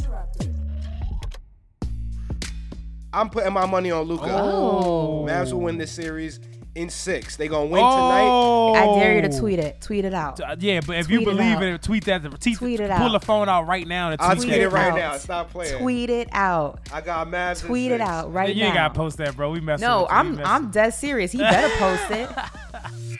Uninterrupted. I'm putting my money on Luka. Oh. Mavs will win this series in six. They gonna win tonight. Oh. I dare you to tweet it. Tweet it out. Uh, Yeah, but if you Tweet it believe out. it, tweet that. Tweet, Tweet it pull out. the phone out right now and tweet, I'll tweet it right out. now. Stop playing. Tweet it out. I got Mavs. in Tweet it six. out right you now. ain't gotta post that, bro. We messing. no, with you. We I'm. I'm dead serious. He better post it.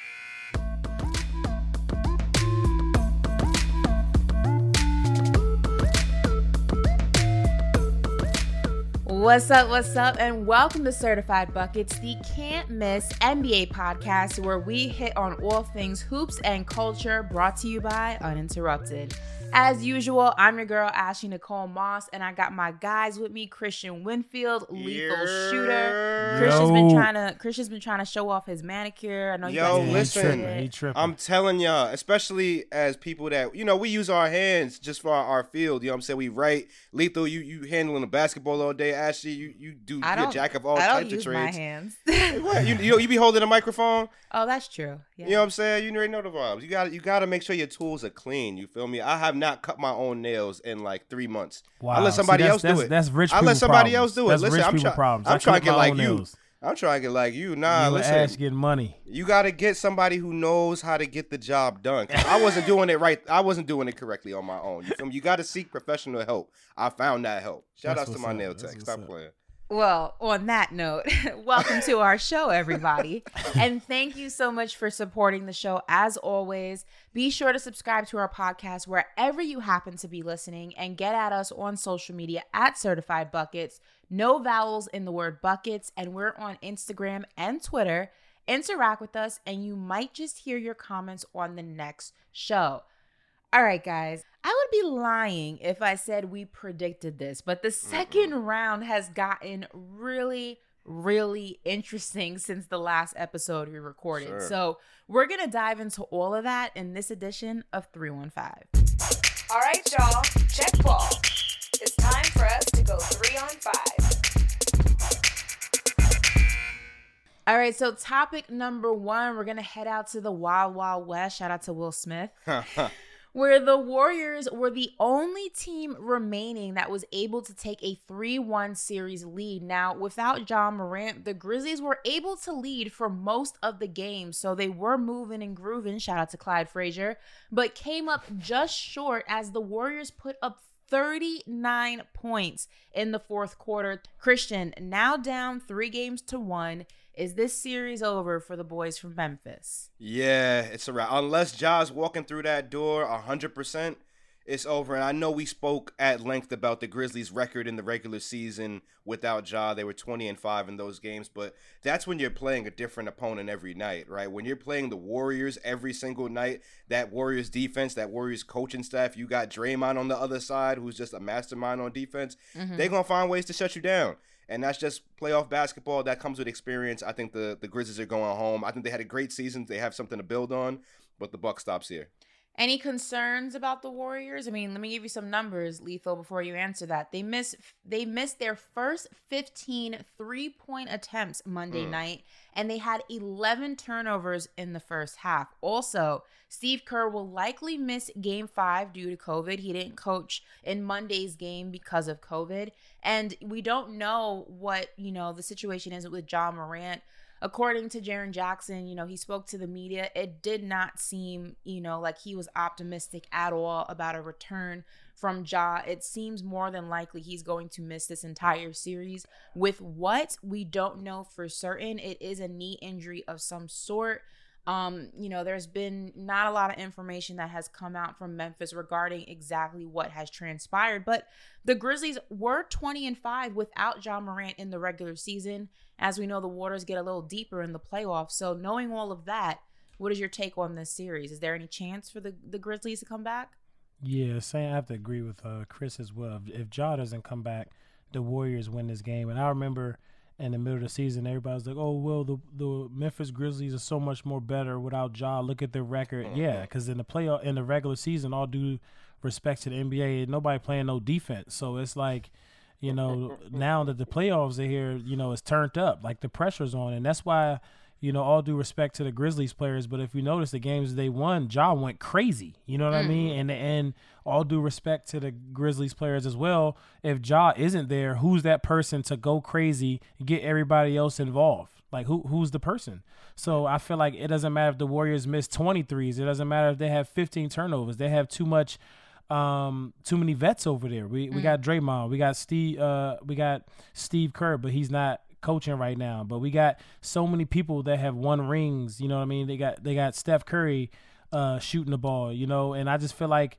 What's up, what's up, and welcome to Certified Buckets, the can't miss NBA podcast where we hit on all things hoops and culture brought to you by Uninterrupted. As usual, I'm your girl, Ashley Nicole Moss, and I got my guys with me, Christian Winfield, lethal Yeah. shooter. Christian's been trying to Christian's been trying to show off his manicure. I know you Yo, guys Yeah, he listen. tripping. Tripping. I'm telling y'all, especially as people that you know, we use our hands just for our, our field. You know what I'm saying? We write lethal. You you handling the basketball all day. Ashley, you you do I you're a don't jack of all I don't types use of my trades. hands. What? You, you you be holding a microphone. oh, that's true. Yeah. You know what I'm saying? You already know the vibes. You got you got to make sure your tools are clean. You feel me? I have not cut my own nails in like three months. Wow. I let See, somebody that's- else do that's- it. that's rich I let somebody problems. else do it. That's listen, rich I'm people trying. problems. I'm I trying to get like you. nails. I'm trying to get like you. Nah, you listen. Ash getting money. You got to get somebody who knows how to get the job done. I wasn't doing it right. I wasn't doing it correctly on my own. You? You got to seek professional help. I found that help. Shout That's outs to my up. nail tech. Stop up. Well, on that note, welcome to our show, everybody. and thank you so much for supporting the show. As always, be sure to subscribe to our podcast wherever you happen to be listening and get at us on social media at Certified Buckets. No vowels in the word buckets. And we're on Instagram and Twitter. Interact with us, and you might just hear your comments on the next show. All right, guys. I would be lying if I said we predicted this, but the 2nd round has gotten really, really interesting since the last episode we recorded. Sure. So we're going to dive into all of that in this edition of 315. All right, y'all. Check ball. It's time for us to go three on five. All right, so topic number one, we're going to head out to the Wild Wild West. Shout out to Will Smith. where the Warriors were the only team remaining that was able to take a 3 1 series lead. Now, without Ja Morant, the Grizzlies were able to lead for most of the game, so they were moving and grooving. Shout out to Clyde Frazier, but came up just short as the Warriors put up 39 points in the fourth quarter. Christian, now down three games to one. Is this series over for the boys from Memphis? Yeah, it's a wrap. Unless Ja's walking through that door 100%, it's over. And I know we spoke at length about the Grizzlies' record in the regular season without Ja. They were 20 and 5 in those games, but that's when you're playing a different opponent every night, right? When you're playing the Warriors every single night, that Warriors defense, that Warriors coaching staff, you got Draymond on the other side who's just a mastermind on defense. Mm-hmm. They're going to find ways to shut you down. And that's just playoff basketball. That comes with experience. I think the, the Grizzlies are going home. I think they had a great season. They have something to build on, but the buck stops here. Any concerns about the Warriors? I mean, let me give you some numbers, Lethal, before you answer that. They miss they missed their first 15 three-point attempts Monday mm. night, and they had 11 turnovers in the first half. Also, Steve Kerr will likely miss game five due to COVID. He didn't coach in Monday's game because of COVID. And we don't know what, you know, the situation is with Ja Morant according to Jaren Jackson, you know, he spoke to the media. It did not seem, you know, like he was optimistic at all about a return from Ja. It seems more than likely he's going to miss this entire series. With what we don't know for certain, it is a knee injury of some sort. Um, you know, there's been not a lot of information that has come out from Memphis regarding exactly what has transpired, but the Grizzlies were 20 and 5 without Ja Morant in the regular season. As we know, the waters get a little deeper in the playoffs. So, knowing all of that, what is your take on this series? Is there any chance for the, the Grizzlies to come back? Yeah, same. I have to agree with uh, Chris as well. If, if Ja doesn't come back, the Warriors win this game. And I remember in the middle of the season, everybody was like, "Oh, well, the the Memphis Grizzlies are so much more better without Ja. Look at their record." Yeah, because in the playoff in the regular season, all due respect to the NBA, nobody playing no defense. So it's like, you know, now that the playoffs are here, you know, it's turned up. Like the pressure's on, and that's why You know, all due respect to the Grizzlies players, but if you notice the games they won, Ja went crazy. You know what I mean? Mm. And and all due respect to the Grizzlies players as well. If Ja isn't there, who's that person to go crazy and get everybody else involved? Like who who's the person? So I feel like it doesn't matter if the Warriors miss 23s. It doesn't matter if they have 15 turnovers. They have too much um too many vets over there. We we got Draymond, we got Steve uh we got Steve Kerr, but he's not coaching right now. But we got so many people that have won rings, you know what I mean? They got they got Steph Curry uh shooting the ball, you know, and I just feel like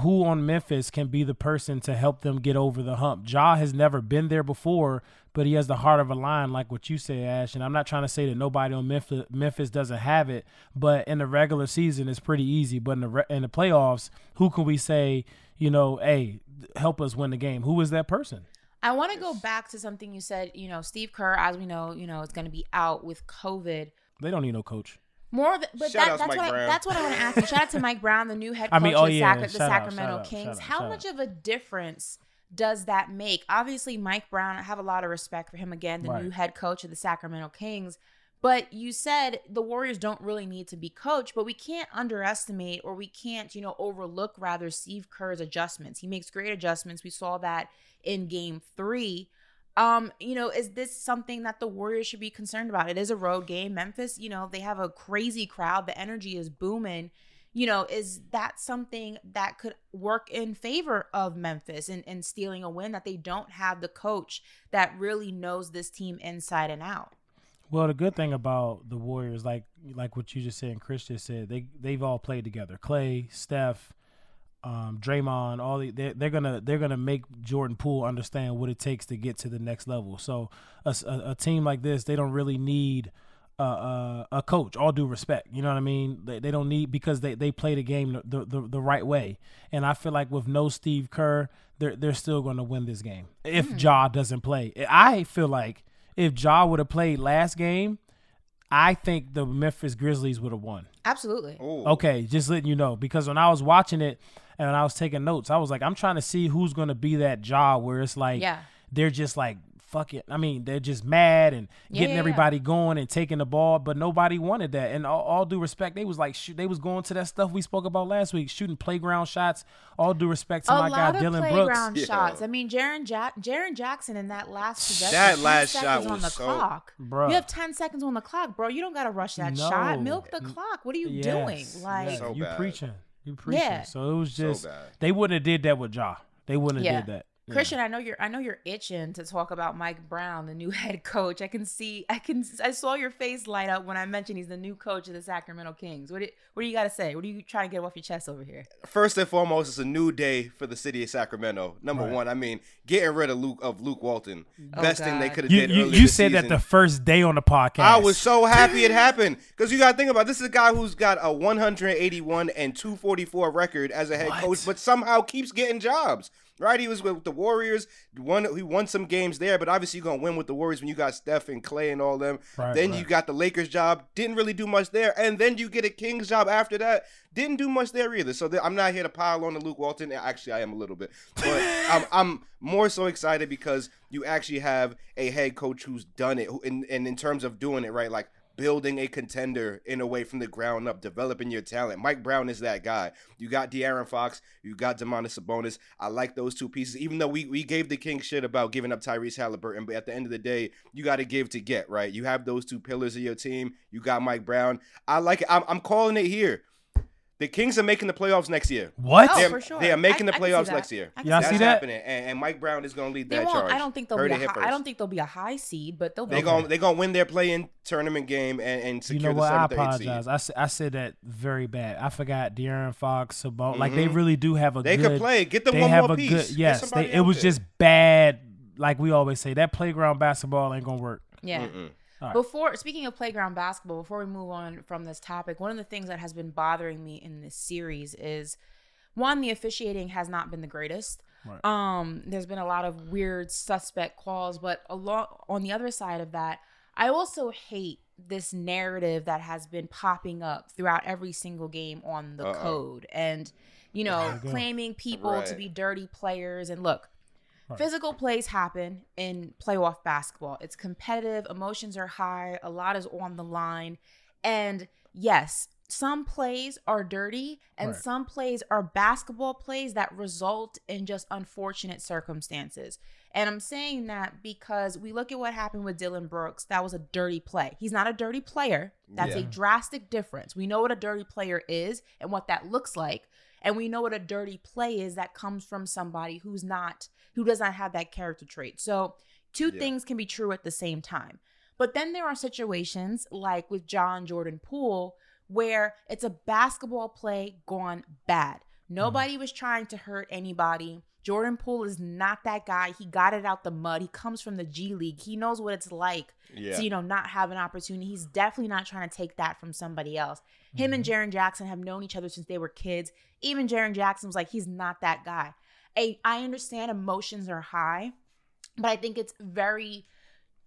who on Memphis can be the person to help them get over the hump? Ja has never been there before, but he has the heart of a lion, like what you say, Ash. And I'm not trying to say that nobody on Memphis, Memphis doesn't have it, but in the regular season, it's pretty easy. But in the re- in the playoffs, who can we say, you know, hey, help us win the game? Who is that person? I want to go back to something you said. You know, Steve Kerr, as we know, you know, is going to be out with COVID. They don't need no coach. More, th- but that, that's what I, that's what I want to ask you. Shout out to Mike Brown, the new head I coach mean, oh, of yeah, Sacra- the out, Sacramento out, Kings. out, How much out. of a difference does that make? Obviously, Mike Brown. I have a lot of respect for him. Again, the Right. new head coach of the Sacramento Kings. But you said the Warriors don't really need to be coached, but we can't underestimate or we can't, you know, overlook rather Steve Kerr's adjustments. He makes great adjustments. We saw that in game three. Um, you know, is this something that the Warriors should be concerned about? It is a road game. Memphis, you know, they have a crazy crowd. The energy is booming. You know, is that something that could work in favor of Memphis and, and stealing a win that they don't have the coach that really knows this team inside and out? Well, the good thing about the Warriors, like like what you just said and Chris just said, they they've all played together. Klay, Steph, um, Draymond, all the, they're, they're gonna they're gonna make Jordan Poole understand what it takes to get to the next level. So a team like this, they don't really need a, a, a coach. All due respect, you know what I mean. They, they don't need because they, they play the game the, the the right way. And I feel like with no Steve Kerr, they're they're still going to win this game if Ja doesn't play. I feel like if Ja would have played last game, I think the Memphis Grizzlies would have won. Absolutely. Ooh. Okay, just letting you know because when I was watching it and when I was taking notes, I was like, I'm trying to see who's going to be that Ja where it's like Yeah. they're just like fuck it. I mean, they're just mad and Yeah, getting yeah, yeah. everybody going and taking the ball, but nobody wanted that. And all, all due respect, they was like shoot, they was going to that stuff we spoke about last week, shooting playground shots. All due respect to a my lot guy of Dillon Brooks. playground Yeah. shots. I mean, Jaren, ja- Jaren Jackson in that last possession. That last seconds shot on the so- clock. bro. You have ten seconds on the clock, bro. You don't gotta rush that No. shot. Milk the clock. What are you doing? Yes, Like, yes, So you bad. preaching, you preaching. Yeah. So it was So just bad. they wouldn't have did that with Ja. They wouldn't have Yeah. did that. Yeah. Christian, I know you're. I know you're itching to talk about Mike Brown, the new head coach. I can see. I can. I saw your face light up when I mentioned he's the new coach of the Sacramento Kings. What do What do you got to say? What are you trying to get off your chest over here? First and foremost, it's a new day for the city of Sacramento. Number Right. one, I mean, getting rid of Luke of Luke Walton, Oh, best thing they could have You did. you, earlier you this said that the first day on the podcast. I was so happy it happened because you got to think about it. this is a guy who's got a 181 and 244 record as a head What? coach, but somehow keeps getting jobs. Right, he was with the Warriors. Won he won some games there, but obviously you're gonna win with the Warriors when you got Steph and Klay and all them. Right, then right. you got the Lakers job. Didn't really do much there, and then you get a Kings job after that. Didn't do much there either. So th- I'm not here to pile on to Luke Walton. Actually, I am a little bit, but I'm, I'm more so excited because you actually have a head coach who's done it, who, and, and in terms of doing it right, like building a contender in a way from the ground up, developing your talent. Mike Brown is that guy. You got De'Aaron Fox, you got Domantas Sabonis. I like those two pieces, even though we, we gave the King shit about giving up Tyrese Halliburton, but at the end of the day, you got to give to get, right? You have those two pillars of your team. You got Mike Brown. I like it. I'm, I'm calling it here. The Kings are making the playoffs next year. What? Oh, They're- for sure. They are making I- the I can see playoffs next year. I Y'all see see That's that? happening, and, and Mike Brown is going to lead They that won't. charge. I don't think they'll Heard be. A high, I don't think they'll be a high seed, but they'll. They're Okay. going they're going to win their play-in tournament game and, and You secure know what? I the seventh or eighth seed. apologize. I, s- I said that very bad. I forgot De'Aaron Fox, Sabon. Like they really do have a Mm-hmm. They good. could play. Get them they one have more a piece. good. Get Yes, they, it was there. just bad. Like we always say, that playground basketball ain't gonna work. Yeah. All right. Before speaking of playground basketball, before we move on from this topic, one of the things that has been bothering me in this series is one, the officiating has not been the greatest. Right. Um, there's been a lot of weird suspect calls, but a lot on the other side of that, I also hate this narrative that has been popping up throughout every single game on the Uh-oh. code and you know we claiming people to be dirty players and look Right. Physical plays happen in playoff basketball. It's competitive, emotions are high, a lot is on the line. And yes, some plays are dirty and Right. some plays are basketball plays that result in just unfortunate circumstances. And I'm saying that because we look at what happened with Dillon Brooks. That was a dirty play. He's not a dirty player. That's a drastic difference. We know what a dirty player is and what that looks like. And we know what a dirty play is that comes from somebody who's not, who does not have that character trait. So, two Yeah. things can be true at the same time. But then there are situations like with John Jordan Poole where it's a basketball play gone bad. Mm-hmm. Nobody was trying to hurt anybody. Jordan Poole is not that guy. He got it out the mud. He comes from the G League. He knows what it's like Yeah. to, you know, not have an opportunity. He's definitely not trying to take that from somebody else. Him and mm-hmm. Jaren Jackson have known each other since they were kids. Even Jaren Jackson was like, he's not that guy. I, I understand emotions are high, but I think it's very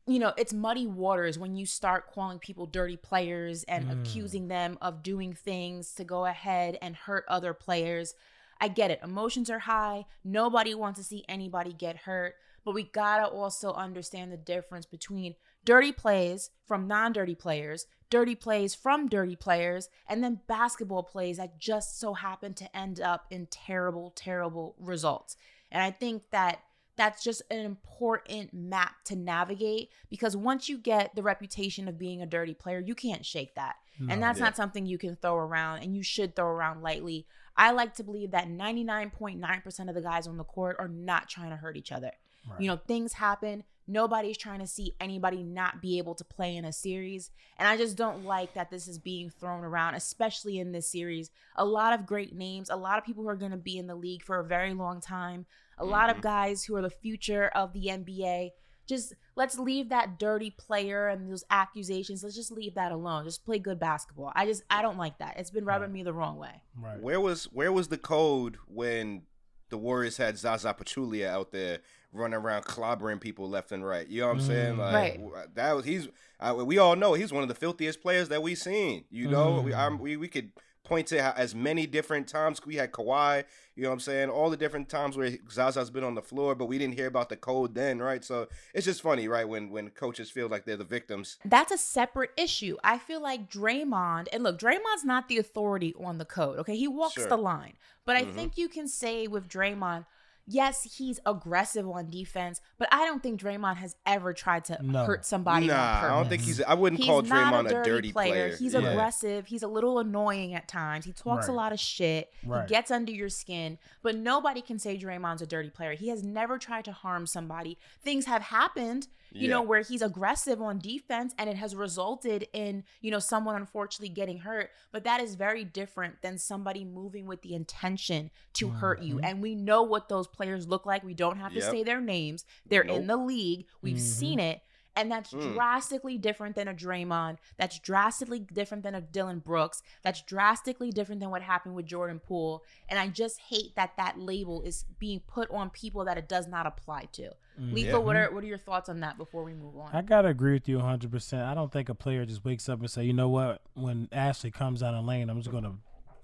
you know, it's muddy waters when you start calling people dirty players and Mm. accusing them of doing things to go ahead and hurt other players. I get it. Emotions are high. Nobody wants to see anybody get hurt, but we got to also understand the difference between dirty plays from non-dirty players, dirty plays from dirty players, and then basketball plays that just so happen to end up in terrible terrible results. And I think that that's just an important map to navigate because once you get the reputation of being a dirty player, you can't shake that. No. And that's Yeah. not something you can throw around and you should throw around lightly. I like to believe that 99.9% of the guys on the court are not trying to hurt each other. Right. You know, things happen. Nobody's trying to see anybody not be able to play in a series. And I just don't like that this is being thrown around, especially in this series. A lot of great names, a lot of people who are going to be in the league for a very long time, a lot of mm-hmm. guys who are the future of the NBA. Just let's leave that dirty player and those accusations. Let's just leave that alone. Just play good basketball. I just I don't like that. It's been rubbing Right. me the wrong way. right. Where was where was the code when the Warriors had Zaza Pachulia out there running around clobbering people left and right? You know what I'm saying? Mm. Like Right. that was he's I, we all know he's one of the filthiest players that we've seen. You know, we, Mm. I'm, we we could point to how, as many different times we had Kawhi. You know what I'm saying? All the different times where Zaza's been on the floor, but we didn't hear about the code then, right? So it's just funny, right? When when coaches feel like they're the victims. That's a separate issue. I feel like Draymond, and look, Draymond's not the authority on the code, okay? He walks Sure. the line. But I Mhm. think you can say with Draymond, yes, he's aggressive on defense, but I don't think Draymond has ever tried to No. hurt somebody nah, on I don't think he's. I wouldn't He's call not Draymond a dirty, dirty player. He's Yeah. aggressive. He's a little annoying at times. He talks a lot of shit. Right. He gets under your skin. But nobody can say Draymond's a dirty player. He has never tried to harm somebody. Things have happened, you know, where he's aggressive on defense and it has resulted in, you know, someone unfortunately getting hurt. But that is very different than somebody moving with the intention to hurt you. Mhm. And we know what those players look like. We don't have to Yep. say their names. They're in the league. We've Mhm. seen it. And that's Mm. drastically different than a Draymond. That's drastically different than a Dillon Brooks. That's drastically different than what happened with Jordan Poole. And I just hate that that label is being put on people that it does not apply to. Mm. Lethal, what are what are your thoughts on that before we move on? I gotta agree with you 100. percent I don't think a player just wakes up and say, you know what, when Ashley comes down the lane, I'm just gonna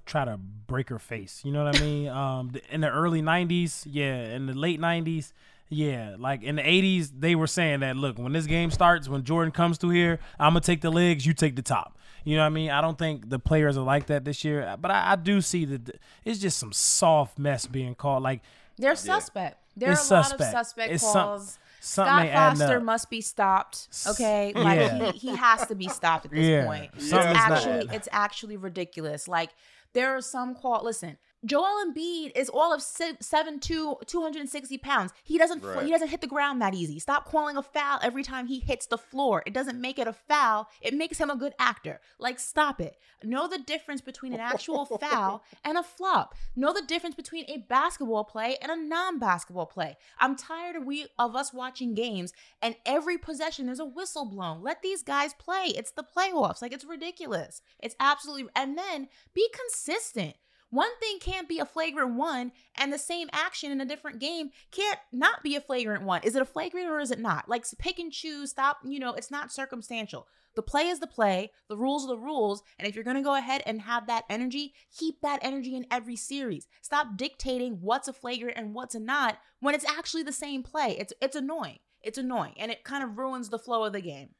try to break her face. You know what I mean? um, th- in the early 90s, yeah, in the late 90s, yeah, like in the 80s, they were saying that look, when this game starts, when Jordan comes through here, I'm gonna take the legs, you take the top. You know what I mean? I don't think the players are like that this year, but I, I do see that it's just some soft mess being called. Like They're suspect. There It's are a lot of suspect It's some- calls. something Scott Foster must be stopped. Okay, like Yeah. he, he has to be stopped at this Yeah. point. It's Something's actually it's actually ridiculous. Like there are some call. Listen, Joel Embiid is all of seven two, 260 pounds. He doesn't Right. he doesn't hit the ground that easy. Stop calling a foul every time he hits the floor. It doesn't make it a foul. It makes him a good actor. Like stop it. Know the difference between an actual foul and a flop. Know the difference between a basketball play and a non-basketball play. I'm tired of we of us watching games and every possession there's a whistle blown. Let these guys play. It's the playoffs. Like it's ridiculous. It's absolutely and then be consistent. One thing can't be a flagrant one, and the same action in a different game can't not be a flagrant one. Is it a flagrant or is it not? Like pick and choose. Stop. You know, it's not circumstantial. The play is the play, the rules are the rules, and if you're to go ahead and have that energy, keep that energy in every series. Stop dictating what's a flagrant and what's a not when it's actually the same play. It's it's annoying. It's annoying and it kind of ruins the flow of the game.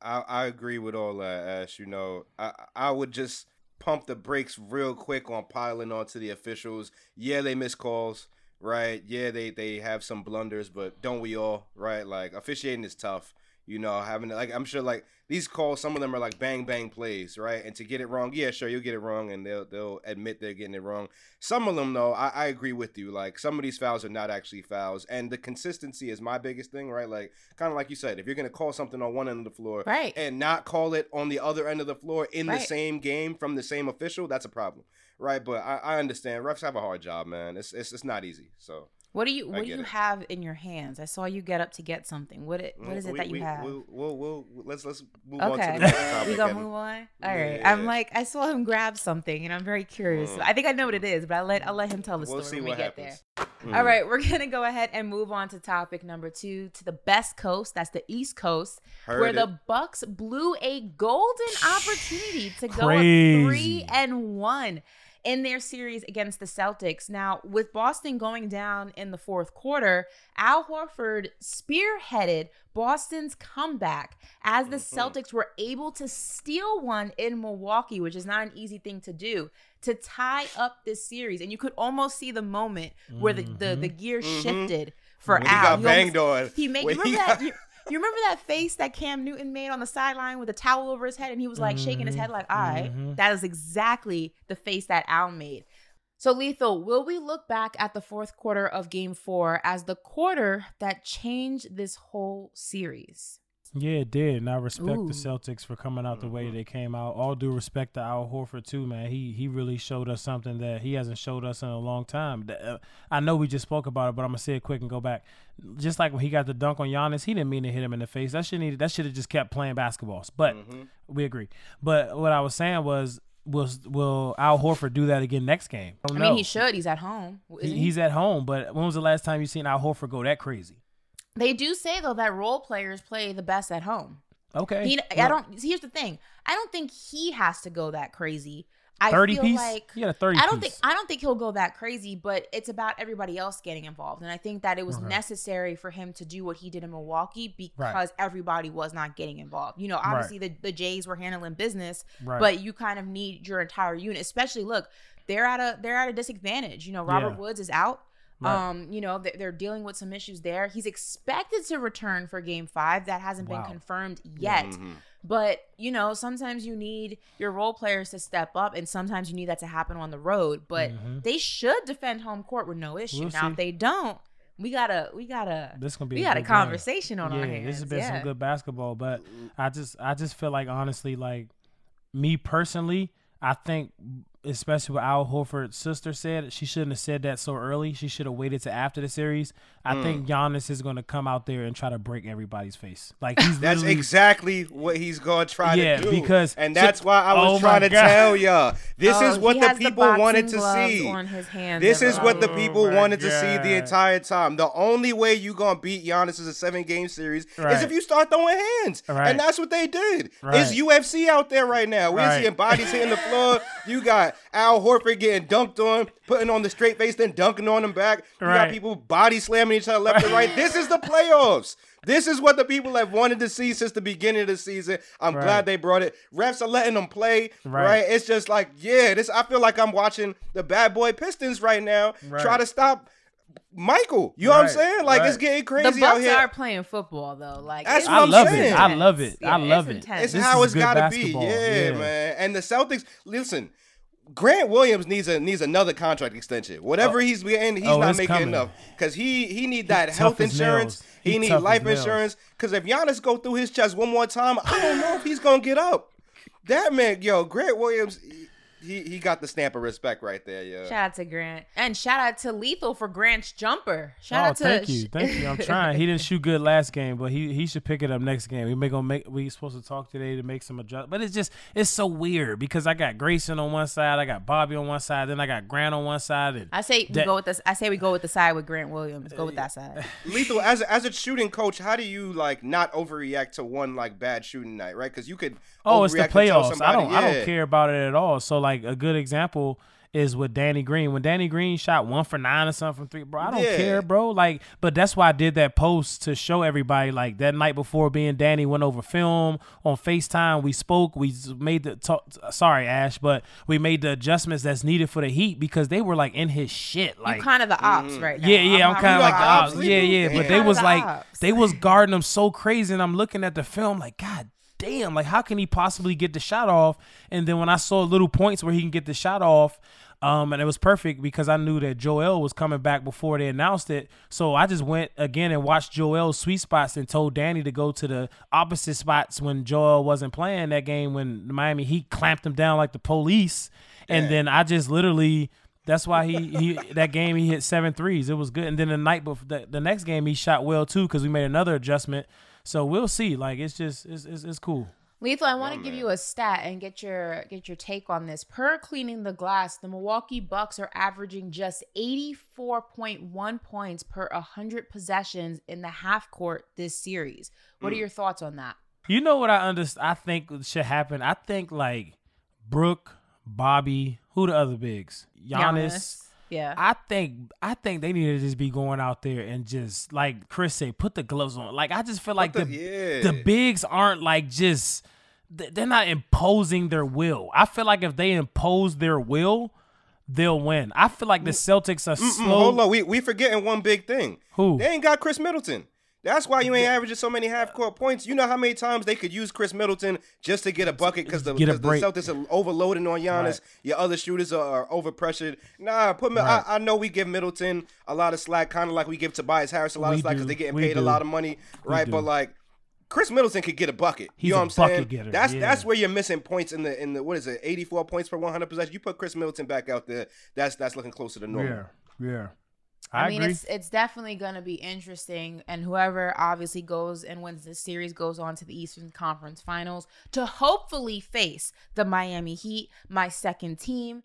I, I agree with all that, Ash. You know, I I would just pump the brakes real quick on piling onto the officials. Yeah, they miss calls, right? Yeah, they they have some blunders, but don't we all, right? Like officiating is tough. You know, having like I'm sure like these calls, some of them are like bang bang plays, right? And to get it wrong, yeah, sure, you'll get it wrong, and they'll they'll admit they're getting it wrong. Some of them, though, I, I agree with you. Like some of these fouls are not actually fouls, and the consistency is my biggest thing, right? Like kind of like you said, if you're gonna call something on one end of the floor, Right. and not call it on the other end of the floor in the same game from the same official, that's a problem, right? But I, I understand refs have a hard job, man. It's it's, it's not easy. So What do you what do you it. have in your hands? I saw you get up to get something. What it what is it we, that you we, have? We'll, we'll, we'll let's let's move on to Okay. the next topic. we gonna move on. All right. Yeah, I'm like I saw him grab something, and I'm very curious. Mm. I think I know what it is, but I will let I'll let him tell the We'll story see when we what get happens. there. Mm. All right, we're gonna go ahead and move on to topic number two, to the best coast. That's the East Coast, Heard where it. the Bucks blew a golden opportunity to go up three and one in their series against the Celtics. Now, with Boston going down in the fourth quarter, Al Horford spearheaded Boston's comeback as the Mhm. Celtics were able to steal one in Milwaukee, which is not an easy thing to do, to tie up this series. And you could almost see the moment where the, the, the gear Mhm. shifted for When he Al. got almost- banged on. he made. He remember that? got- You, you remember that face that Cam Newton made on the sideline with a towel over his head, and he was like shaking his head, like, "All right." mhm. That is exactly the face that Al made. So, Lethal, will we look back at the fourth quarter of Game Four as the quarter that changed this whole series? Yeah, it did, and I respect Ooh. the Celtics for coming out the way Mhm. they came out. All due respect to Al Horford too, man. He he really showed us something that he hasn't showed us in a long time. Uh, I know we just spoke about it, but I'm gonna say it quick and go back. Just like when he got the dunk on Giannis, he didn't mean to hit him in the face. That should need that should have just kept playing basketballs. But Mhm. we agree. But what I was saying was, will will Al Horford do that again next game? I don't mean, he should. He's at home. He- he? He's at home, but when was the last time you seen Al Horford go that crazy? They do say though that role players play the best at home. Okay, He, I don't. Here's the thing. I don't think he has to go that crazy. I thirty feel piece. like had a thirty. I don't piece. think I don't think he'll go that crazy, but it's about everybody else getting involved. And I think that it was Okay. necessary for him to do what he did in Milwaukee because everybody was not getting involved. You know, obviously the, the Jays were handling business, Right. but you kind of need your entire unit, especially look, they're at a they're at a disadvantage. You know, Robert Yeah. Woods is out. Right. Um, you know, they're, they're dealing with some issues there. He's expected to return for game five. That hasn't Wow. been confirmed yet. Mhm. But you know, sometimes you need your role players to step up, and sometimes you need that to happen on the road. But Mhm. they should defend home court with no issue. We'll now, see. if they don't, we gotta, we gotta, This gonna be we a got a good game. conversation on yeah, our hands. this has been yeah. some good basketball, but I just I just feel like honestly, like me personally, I think especially what Al Horford's sister said, she shouldn't have said that so early. She should have waited to after the series. I Mm. think Giannis is gonna come out there and try to break everybody's face. Like he's That's exactly what he's gonna try Yeah, to do. because- and so- that's why I was Oh trying to God. tell y'all. This Oh, is what the people boxing wanted to see. on his hands, This is what the Oh people my wanted to see the entire time. The only way you gonna beat Giannis is a seven game series is if you start throwing hands. Right. And that's what they did. Right. It's UFC out there right now. We're Right. seeing bodies hitting the floor. You got Al Horford getting dunked on, putting on the straight face, then dunking on him back. You got people body slamming each other left and right. This is the playoffs. This is what the people have wanted to see since the beginning of the season. I'm Right. glad they brought it. Refs are letting them play. Right. right? It's just like, yeah, this. I feel like I'm watching the bad boy Pistons right now Right. try to stop Michael. You know what I'm saying? Like it's right. getting The crazy out here. are playing football though. Like That's what I I'm love saying. it. I love it. Yeah, I love it's it. intense. it's This how is it's good gotta be. Yeah, Yeah. man. And the Celtics, listen. Grant Williams needs a needs another contract extension. Whatever he's getting, he's Oh, not making coming. enough because he he need that health insurance. He, He need life insurance because if Giannis go through his chest one more time, I don't know if he's gonna get up. That man, yo, Grant Williams, he he got the stamp of respect right there. Yeah. Shout out to Grant and shout out to Lethal for Grant's jumper. Shout oh, out to thank you, thank you. I'm trying. He didn't shoot good last game, but he he should pick it up next game. We may gonna make. We supposed to talk today to make some adjustments, but it's just it's so weird because I got Grayson on one side, I got Bobby on one side, then I got Grant on one side, and I say we That- go with this. I say we go with the side with Grant Williams. Go with that side. Lethal as a, as a shooting coach, how do you like not overreact to one like bad shooting night, right? Because you could. Oh, it's the overreact and tell playoffs. I don't I don't care about it at all. So like a good example is with Danny Green. When Danny Green shot one for nine or something from three, bro, I don't Yeah. care, bro. Like, but that's why I did that post to show everybody. Like that night before, being Danny went over film on Facetime. We spoke. We made the talk. Sorry, Ash, but we made the adjustments that's needed for the Heat because they were like in his shit. Like you kind of the ops mm-hmm. right now. yeah, yeah, I'm, not kind of like the ops, ops. Yeah, Lethal? yeah, but they was the like ops. they was guarding him so crazy, and I'm looking at the film like, God damn, like how can he possibly get the shot off? And then when I saw little points where he can get the shot off. Um, and it was perfect because I knew that Joel was coming back before they announced it. So I just went again and watched Joel's sweet spots and told Danny to go to the opposite spots when Joel wasn't playing that game when the Miami Heat clamped him down like the police. And then I just literally that's why he he that game he hit seven threes. It was good. And then the night before the, the next game he shot well too because we made another adjustment. So we'll see. Like it's just it's it's, it's cool. Lethal, I want to give you a stat and get your get your take on this. Per cleaning the glass, the Milwaukee Bucks are averaging just 84.1 points per 100 possessions in the half court this series. What are mm. your thoughts on that? You know what I understand? I think should happen. I think like Brook, Bobby, who the other bigs, Giannis. Yeah. I think I think they need to just be going out there and just like Chris said, put the gloves on. Like I just feel like the the- yeah. the bigs aren't like just they're not imposing their will. I feel like if they impose their will, they'll win. I feel like the Celtics are Mm, slow. hold on, we we forgetting one big thing. Who? They ain't got Khris Middleton. That's why you ain't averaging so many half court points. You know how many times they could use Khris Middleton just to get a bucket because the, Get a 'cause the. Celtics are overloading on Giannis. Right. Your other shooters are, are overpressured. Nah, put me. Right. I, I know we give Middleton a lot of slack, kind of like we give Tobias Harris a lot We of slack because they're getting We paid a lot of money, right? But like. Khris Middleton could get a bucket. He's you know a what I'm saying? getter, That's yeah. that's where you're missing points in the in the what is it? 84 points per 100 possessions. You put Khris Middleton back out there. That's that's looking closer to normal. Yeah, yeah. I, I, mean, agree. it's it's definitely going to be interesting, and whoever obviously goes and wins this series goes on to the Eastern Conference Finals to hopefully face the Miami Heat, my second team.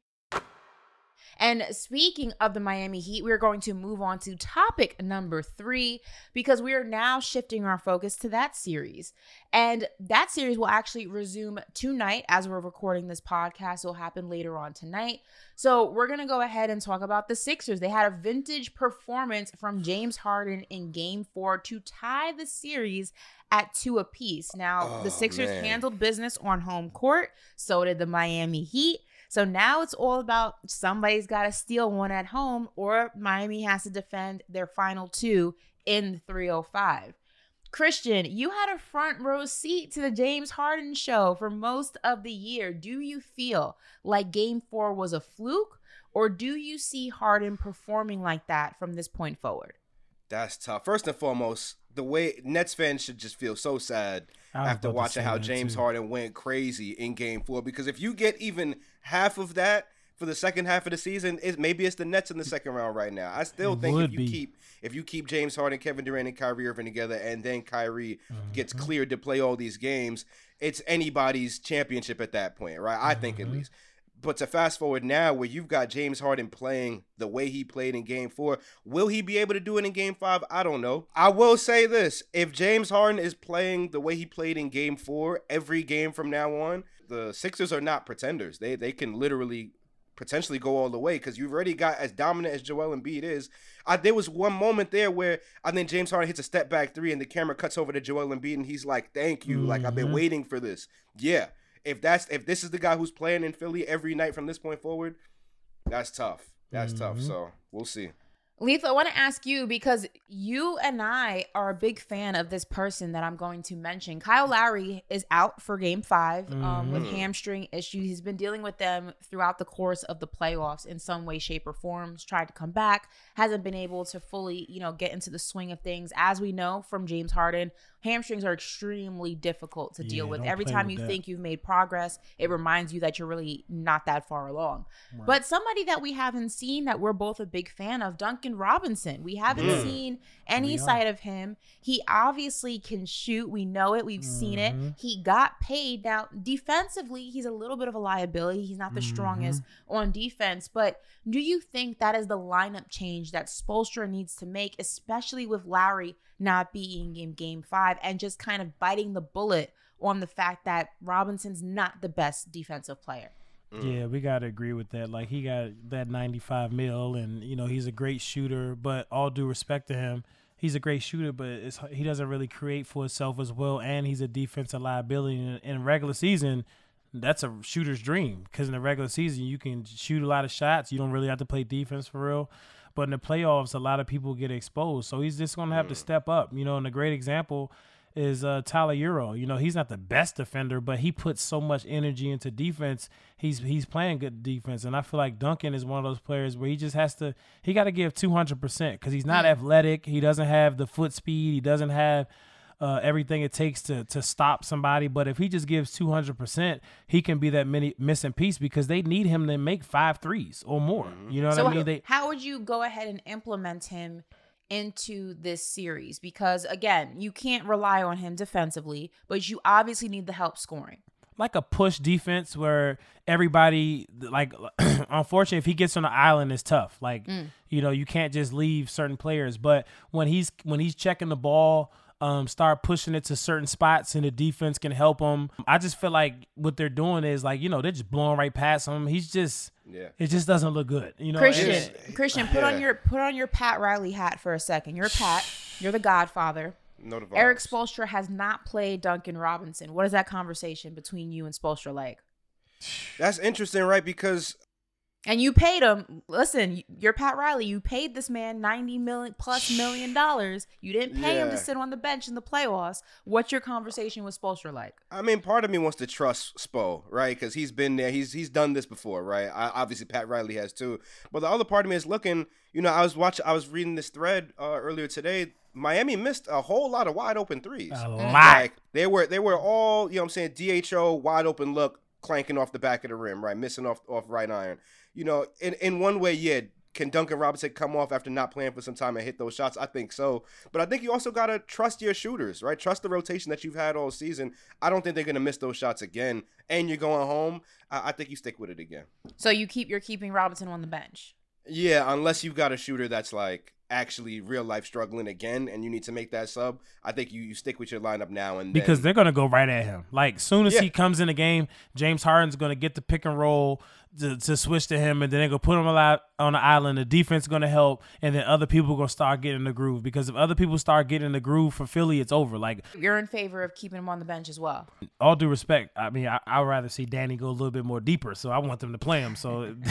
And speaking of the Miami Heat, we're going to move on to topic number three because we are now shifting our focus to that series. And that series will actually resume tonight as we're recording this podcast. It'll happen later on tonight. So we're going to go ahead and talk about the Sixers. They had a vintage performance from James Harden in game four to tie the series at two apiece. Now, the Oh, Sixers man. handled business on home court. So did the Miami Heat. So now it's all about somebody's got to steal one at home, or Miami has to defend their final two in the 305. Christian, you had a front row seat to the James Harden show for most of the year. Do you feel like game four was a fluke, or do you see Harden performing like that from this point forward? That's tough. First and foremost, the way Nets fans should just feel so sad after watching how James too. Harden went crazy in Game Four. Because if you get even half of that for the second half of the season, it, maybe it's the Nets in the second round right now. I still It think if you be. keep if you keep James Harden, Kevin Durant, and Kyrie Irving together, and then Kyrie gets Mm-hmm. cleared to play all these games, it's anybody's championship at that point, right? I think Mm-hmm. at least. But to fast forward now, where you've got James Harden playing the way he played in Game Four, will he be able to do it in Game Five? I don't know. I will say this: if James Harden is playing the way he played in Game Four every game from now on, the Sixers are not pretenders. They they can literally potentially go all the way because you've already got as dominant as Joel Embiid is. I, there was one moment there where I think James Harden hits a step back three and the camera cuts over to Joel Embiid and he's like, "Thank you, like I've been Mhm. waiting for this." Yeah, if that's if this is the guy who's playing in Philly every night from this point forward, that's tough. That's tough. Mhm. So we'll see. Lethal, I want to ask you because you and I are a big fan of this person that I'm going to mention. Kyle Lowry is out for game 5 um, with Mhm. hamstring issues. He's been dealing with them throughout the course of the playoffs in some way, shape, or forms. Tried to come back, hasn't been able to fully, you know, get into the swing of things. As we know from James Harden, hamstrings are extremely difficult to deal Yeah, with. Every time with you that. think you've made progress, it reminds you that you're really not that far along. But somebody that we haven't seen that we're both a big fan of, Duncan Robinson. We haven't Mm. seen any We side of him. He obviously can shoot. We know it. We've seen it. Mhm. He got paid. Now, defensively, he's a little bit of a liability. He's not the Mm-hmm. strongest on defense. But do you think that is the lineup change that Spoelstra needs to make, especially with Lowry not being in game five and just kind of biting the bullet on the fact that Robinson's not the best defensive player? Mm. Yeah, we gotta agree with that. Like he got that ninety-five mil, and you know he's a great shooter. But all due respect to him, he's a great shooter, but it's, he doesn't really create for himself as well. And he's a defensive liability in, in regular season. That's a shooter's dream because in the regular season you can shoot a lot of shots. You don't really have to play defense for real. But in the playoffs, a lot of people get exposed, so he's just gonna have to step up. You know, and a great example is uh, Tyler Herro. You know, he's not the best defender, but he puts so much energy into defense. He's he's playing good defense, and I feel like Duncan is one of those players where he just has to. He got to give two hundred percent because he's not athletic. He doesn't have the foot speed. He doesn't have. Uh, everything it takes to to stop somebody, but if he just gives two hundred percent, he can be that many missing piece because they need him to make five threes or more. You know what so I mean? They how would you go ahead and implement him into this series? Because again, you can't rely on him defensively, but you obviously need the help scoring. like a push defense where everybody like unfortunately if he gets on the island it's tough like you know you can't just leave certain players but when he's when he's checking the ball um start pushing it to certain spots and the defense can help him i just feel like what they're doing is like you know they're just blowing right past him he's just Yeah. it just doesn't look good you know Christian, it's- Christian, put yeah. on your put on your Pat Riley hat for a second. You're Pat. You're the Godfather. No Eric vibes. Spoelstra has not played Duncan Robinson. What is that conversation between you and Spoelstra like? That's interesting, right? Because And you paid him. Listen, you're Pat Riley. You paid this man ninety million plus million dollars. You didn't pay him to sit on the bench in the playoffs. What's your conversation with Spoelstra like? I mean, part of me wants to trust Spo, right? Because he's been there. He's he's done this before, right? I, obviously, Pat Riley has too. But the other part of me is looking. You know, I was watching. I was reading this thread uh, earlier today. Miami missed a whole lot of wide open threes. a lot Like they were they were all, you know what I'm saying, DHO wide open look clanking off the back of the rim, right? Missing off off right iron. You know, in in one way, yeah, can Duncan Robinson come off after not playing for some time and hit those shots? I think so. But I think you also got to trust your shooters, right? Trust the rotation that you've had all season. I don't think they're going to miss those shots again. And you're going home. I, I think you stick with it again. So you keep you're keeping Robinson on the bench. Yeah, unless you've got a shooter that's like actually real life struggling again and you need to make that sub, I think you, you stick with your lineup now and because then. they're gonna go right at him. Like soon as Yeah. he comes in the game, James Harden's gonna get the pick and roll to, to switch to him, and then they're gonna put him a lot on the island. The defense is gonna help, and then other people gonna start getting the groove. Because if other people start getting the groove for Philly, it's over. Like You're in favor of keeping him on the bench as well. all due respect, I mean I I would rather see Danny go a little bit more deeper. So I want them to play him so,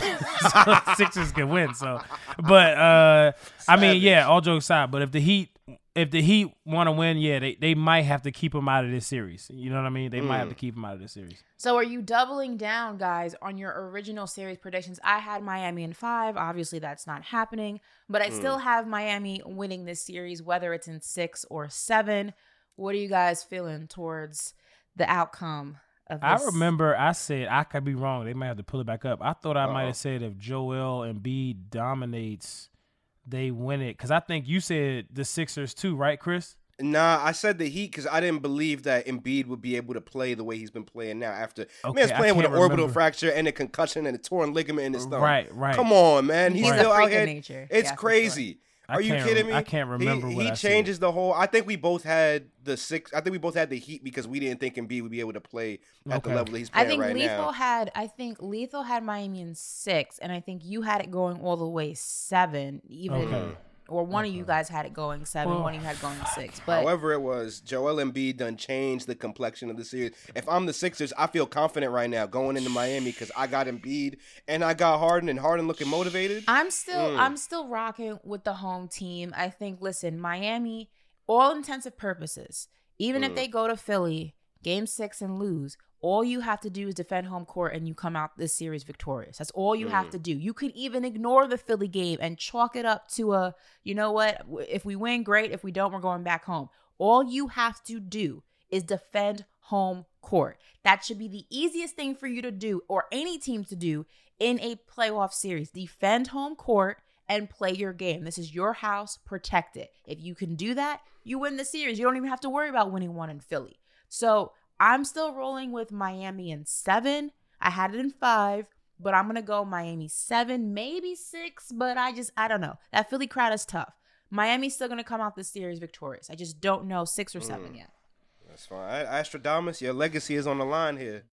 so Sixers can win. So, but uh I mean yeah, all jokes aside. But if the Heat if the Heat want to win, yeah, they, they might have to keep him out of this series. You know what I mean? They might have to hmm. keep him out of this series. So are you doubling down, guys, on your original series predictions? I had Miami in five. Obviously, that's not happening, but I still hmm. have Miami winning this series, whether it's in six or seven. What are you guys feeling towards the outcome of this? I remember I said I could be wrong. They might have to pull it back up. I thought I might Uh-oh. have said if Joel Embiid dominates, they win it. Because I think you said the Sixers too, right, Chris? Nah, I said the Heat because I didn't believe that Embiid would be able to play the way he's been playing now. After Okay, man's playing with an orbital remember. fracture and a concussion and a torn ligament in his thumb. Right, right. Come on, man. He's He's still out freak of here. nature. It's Yeah, crazy. I Are you kidding me? I can't remember He, what he I said. changes the whole. I think we both had the six. I think we both had the Heat because we didn't think Embiid would be able to play at the Okay. level that he's I think right Lethal now. had I think Lethal had Miami in six, and I think you had it going all the way seven, even Okay. Or one of you guys had it going seven, Well, one of you had going six. But However, it was Joel Embiid done changed the complexion of the series. If I'm the Sixers, I feel confident right now going into Miami because I got Embiid and I got Harden and Harden looking motivated. I'm still Mm. I'm still rocking with the home team. I think listen, Miami, all intensive purposes, even if Mm. they go to Philly, game six and lose, all you have to do is defend home court and you come out this series victorious. That's all you Mm. have to do. You could even ignore the Philly game and chalk it up to a, you know what, if we win, great. If we don't, we're going back home. All you have to do is defend home court. That should be the easiest thing for you to do or any team to do in a playoff series. Defend home court and play your game. This is your house, protect it. If you can do that, you win the series. You don't even have to worry about winning one in Philly. So I'm still rolling with Miami in seven. I had it in five, but I'm gonna go Miami seven, maybe six, but I just I don't know. That Philly crowd is tough. Miami's still gonna come out this series victorious. I just don't know six or seven Mm. yet. That's fine. Astradamus, your legacy is on the line here.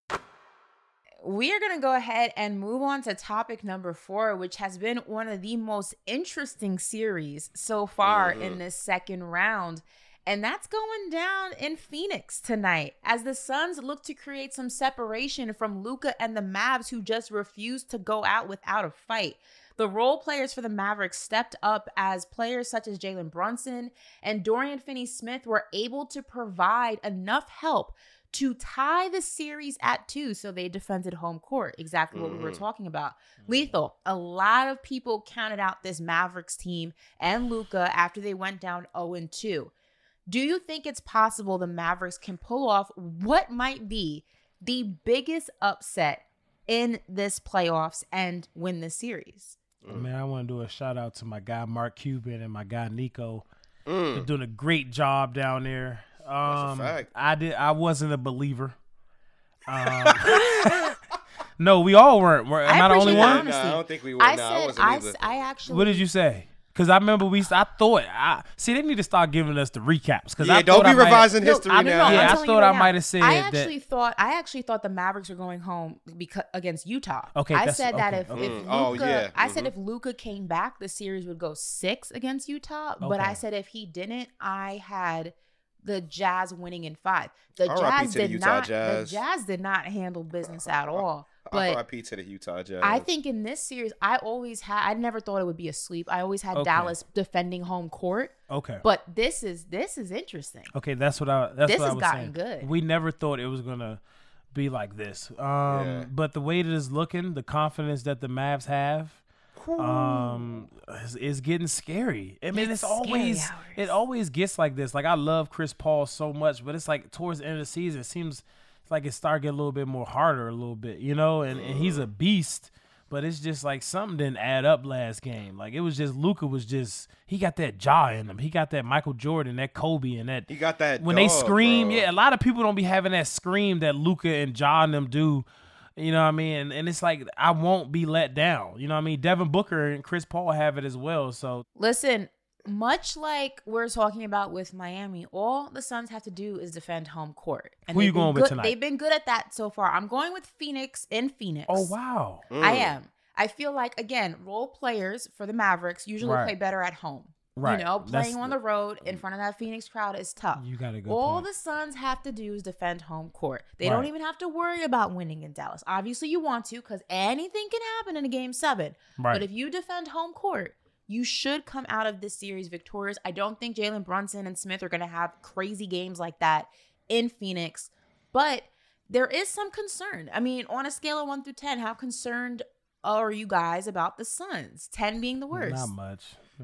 We are going to go ahead and move on to topic number four, which has been one of the most interesting series so far in this second round. And that's going down in Phoenix tonight as the Suns look to create some separation from Luka and the Mavs, who just refused to go out without a fight. The role players for the Mavericks stepped up as players such as Jalen Brunson and Dorian Finney Smith were able to provide enough help to tie the series at two. So they defended home court, exactly what we were Mhm. talking about. Lethal, a lot of people counted out this Mavericks team and Luka after they went down 0 2. Do you think it's possible the Mavericks can pull off what might be the biggest upset in this playoffs and win this series? Man, I want to do a shout out to my guy Mark Cuban and my guy Nico. They're Mm. doing a great job down there. Um, fact. I did. I wasn't a believer. Um, no, we all weren't. Were, am I, the only one? that. Nah, I don't think we were. I nah, I said wasn't I, either. s- I actually What did you say? Because I remember we. I thought. I see. They need to start giving us the recaps. Because yeah, I don't be I might- revising No, history I now. know. I'm Yeah, I thought right I might have said I that- actually thought I actually thought the Mavericks were going home because against Utah. Okay, I that's- said that if, okay. if Mm, Luka, oh, yeah, I said mhm. if Luka came back, the series would go six against Utah. But I said if he didn't, I had the Jazz winning in five. The R.I.P. Jazz to the did Utah not. Jazz. The Jazz did not handle business at all. But R.I.P. to the Utah Jazz. I think in this series, I always had. I never thought it would be a sweep. I always had Okay. Dallas defending home court. Okay. But this is this is interesting. Okay, that's what I. That's This what I has was gotten saying. good. We never thought it was gonna be like this. Um, Yeah. but the way it is looking, the confidence that the Mavs have, um, is, is getting scary. I mean, It's it's, always hours. it always gets like this. Like I love Chris Paul so much, but it's like towards the end of the season, it seems like it started getting a little bit more harder, a little bit, you know. And, and he's a beast. But it's just like something didn't add up last game. Like it was just Luka was just he got that jaw in him. He got that Michael Jordan, that Kobe, and that he got that. when they scream, bro. yeah, a lot of people don't be having that scream that Luka and John them do. You know what I mean? And, and it's like I won't be let down. You know what I mean? Devin Booker and Chris Paul have it as well. So Listen, much like we're talking about with Miami, all the Suns have to do is defend home court. Who they've you been going with good- tonight? They've been good at that so far. I'm going with Phoenix in Phoenix. oh wow, I Mm. am. I feel like again, role players for the Mavericks usually Right. play better at home. Right. You know, That's playing on the road in mm. front of that Phoenix crowd is tough. you got to go. All point. the Suns have to do is defend home court. They don't even have to worry about winning in Dallas. Obviously, you want to because anything can happen in a game seven. Right. But if you defend home court, you should come out of this series victorious. I don't think Jalen Brunson and Smith are going to have crazy games like that in Phoenix, but there is some concern. I mean, on a scale of one through 10, how concerned are you guys about the Suns? 10 being the worst. Not much.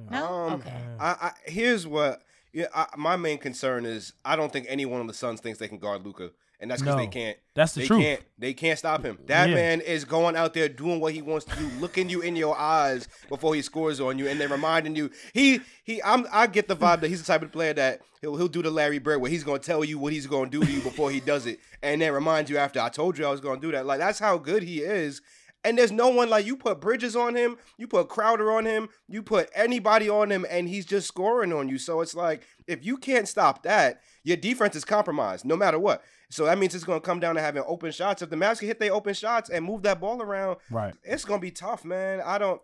No? Um, okay. I, I here's what. Yeah, I, my main concern is I don't think anyone on the Suns thinks they can guard Luka, and that's because they can't. That's the they truth. can't. They can't stop him. That Yeah. man is going out there doing what he wants to do, looking you in your eyes before he scores on you, and then reminding you he he. I'm I get the vibe that he's the type of player that he'll he'll do the Larry Bird where he's gonna tell you what he's gonna do to you before he does it, and then remind you after I told you I was gonna do that. Like that's how good he is. And there's no one like you put Bridges on him, you put Crowder on him, you put anybody on him, and he's just scoring on you. So it's like if you can't stop that, your defense is compromised no matter what. So that means it's going to come down to having open shots. If the Mavs can hit their open shots and move that ball around, Right. it's going to be tough, man. I don't,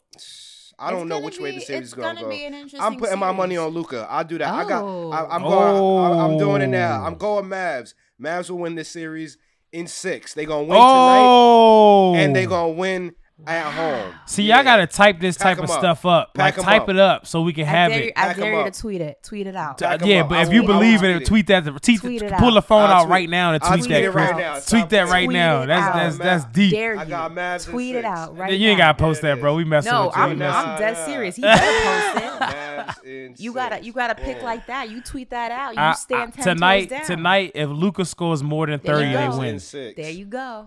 I don't It's know gonna which way the series is going to gonna go. be an I'm putting my money on Luka. I'll do that. I got. I, I'm Oh. going. I, I'm doing it now. Oh. I'm going Mavs. Mavs will win this series in six. They gonna win tonight Oh, and they oh. gonna win at home. See, Yeah. y'all gotta type this Pack type of 'em up. stuff up. Pack like 'em type up. it up so we can I have dare, it. I Pack 'em dare you to tweet it. Tweet it out. Pack 'em yeah, but I if you will- I will believe tweet it, tweet that. Tweet, Tweet it pull the phone I'll out tweet right now and tweet tweet that. right Chris. now. Tweet that playing. right Tweet now. it That's out. that's that's deep. Dare you. I got Mavs in Tweet it out right you ain't gotta post that, bro. is. We messing No, with you. I'm, We Nah, messing- I'm dead serious. He better post it. You gotta you gotta pick like that. You tweet that out. You I- I- stand ten tonight. toes down. Tonight, if Lucas scores more than thirty, they win. There you go.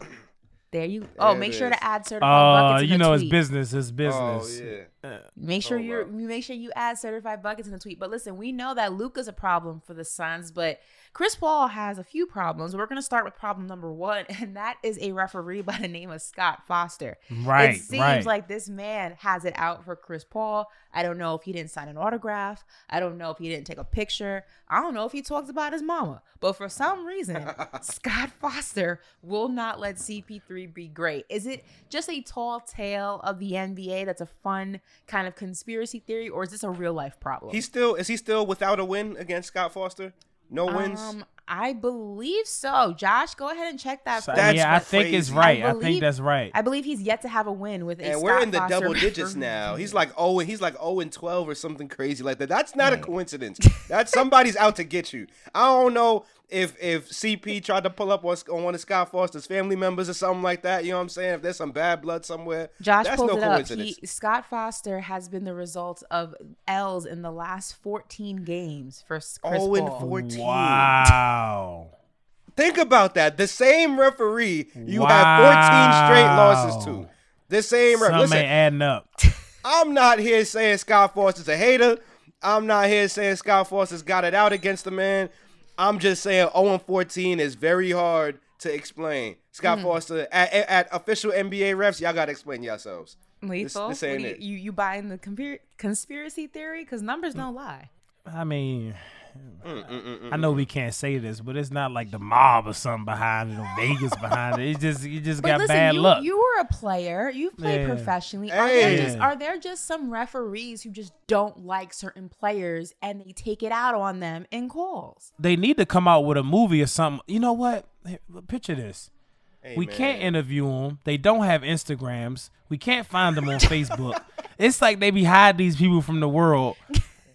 There you. Oh, it make sure is. to add certified Oh, buckets. in you the know it's tweet. business. It's business. Oh business. yeah. Uh, make sure Oh, you're wow. you make sure you add certified buckets in the tweet. But listen, we know that Luka's a problem for the Suns, but Chris Paul has a few problems. We're gonna start with problem number one, and that is a referee by the name of Scott Foster. Right, It seems right. like this man has it out for Chris Paul. I don't know if he didn't sign an autograph. I don't know if he didn't take a picture. I don't know if he talked about his mama. But for some reason, Scott Foster will not let CP3 be great. Is it just a tall tale of the NBA that's a fun kind of conspiracy theory, or is this a real life problem? He's still is he still without a win against Scott Foster? No wins. Um, I believe so. Josh, go ahead and check that. So, That's yeah, I think it's right. I, believe- think that's right. I believe he's yet to have a win with a and Scott we're in the Foster double digits now. He's like oh, he's like oh and twelve or something crazy like that. That's not a coincidence. That's somebody's out to get you. I don't know if if CP tried to pull up on, on one of Scott Foster's family members or something like that. You know what I'm saying? If there's some bad blood somewhere, Josh that's pulled no it up. coincidence. He, Scott Foster has been the result of L's in the last 14 games for Chris Oh and Paul. 14. Wow. Think about that. The same referee you have 14 straight losses Wow. to. The same referee. Something Listen, adding up. I'm not here saying Scott Foster's a hater. I'm not here saying Scott Foster's got it out against the man. I'm just saying 0 14 is very hard to explain. Scott Foster at, at, at official NBA refs, y'all gotta explain yourselves. Lethal. this What ain't you, it. you you buying the compir- conspiracy theory? Because numbers don't lie. I mean, Mm, Mm, mm, mm, I know we can't say this, but it's not like the mob or something behind it or Vegas behind it. It's just you just But got listen, bad you, luck. you were a player. You've played Yeah. professionally. Are there just are there just some referees who just don't like certain players and they take it out on them in calls? they need to come out with a movie or something. You know what? Picture this. Hey, we man. can't interview them. They don't have Instagrams. We can't find them on Facebook. It's like they be hiding these people from the world.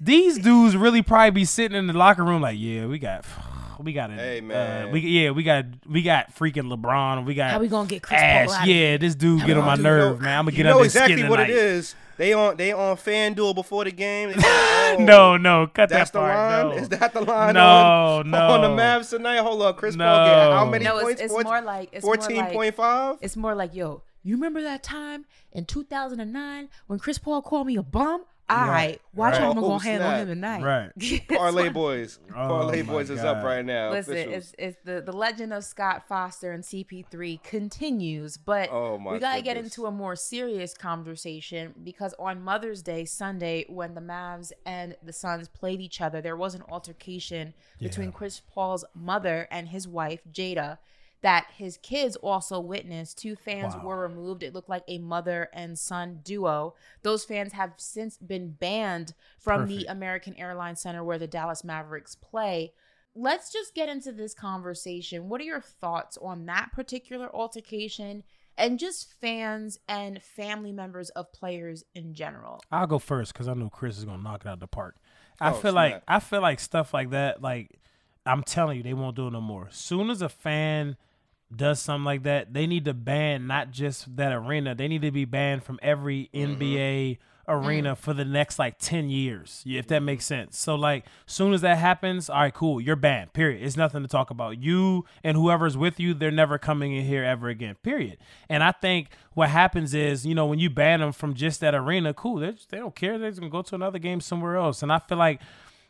These dudes really probably be sitting in the locker room like, yeah, we got, we got it. Hey, Uh, man. we yeah, we got we got freaking LeBron. We got How we gonna get Chris Paul Ash. out Yeah, this dude get on my nerve, know- man. I'm gonna you get know under exactly his skin what tonight. it is. They on they on FanDuel before the game. They say, oh, No, no, cut That's that the line. No. Is that the line? No, on, no. On the Mavs tonight. Hold up, Chris Paul get how many No, points? it's 14 more like it's more like Fourteen point five. It's more like, yo, you remember that time in 2009 when Chris Paul called me a bum? All right, watch how I'm Oh, gonna handle snap. him tonight. Right. Parlay boys. Oh, Parlay my boys is up right now. Listen, officials. it's, it's the, the legend of Scott Foster and CP3 continues, but Oh, my we got to get into a more serious conversation because on Mother's Day Sunday, when the Mavs and the Suns played each other, there was an altercation between Chris Paul's mother and his wife, Jada, that his kids also witnessed. Two fans Wow. were removed. It looked like a mother and son duo. Those fans have since been banned from the American Airlines Center where the Dallas Mavericks play let's just get into this conversation. What are your thoughts on that particular altercation and just fans and family members of players in general? I'll go first because I know Chris is gonna knock it out of the park. I Oh, feel like snap. I feel like stuff like that. Like I'm telling you, they won't do it no more. Soon as a fan does something like that, they need to ban not just that arena. They need to be banned from every Mm-hmm. NBA arena for the next like 10 years if that makes sense. So like soon as that happens all right cool you're banned period. It's nothing to talk about. You and whoever's with you they're never coming in here ever again period. And i think what happens is you know when you ban them from just that arena cool they they don't care they're just gonna go to another game somewhere else. And i feel like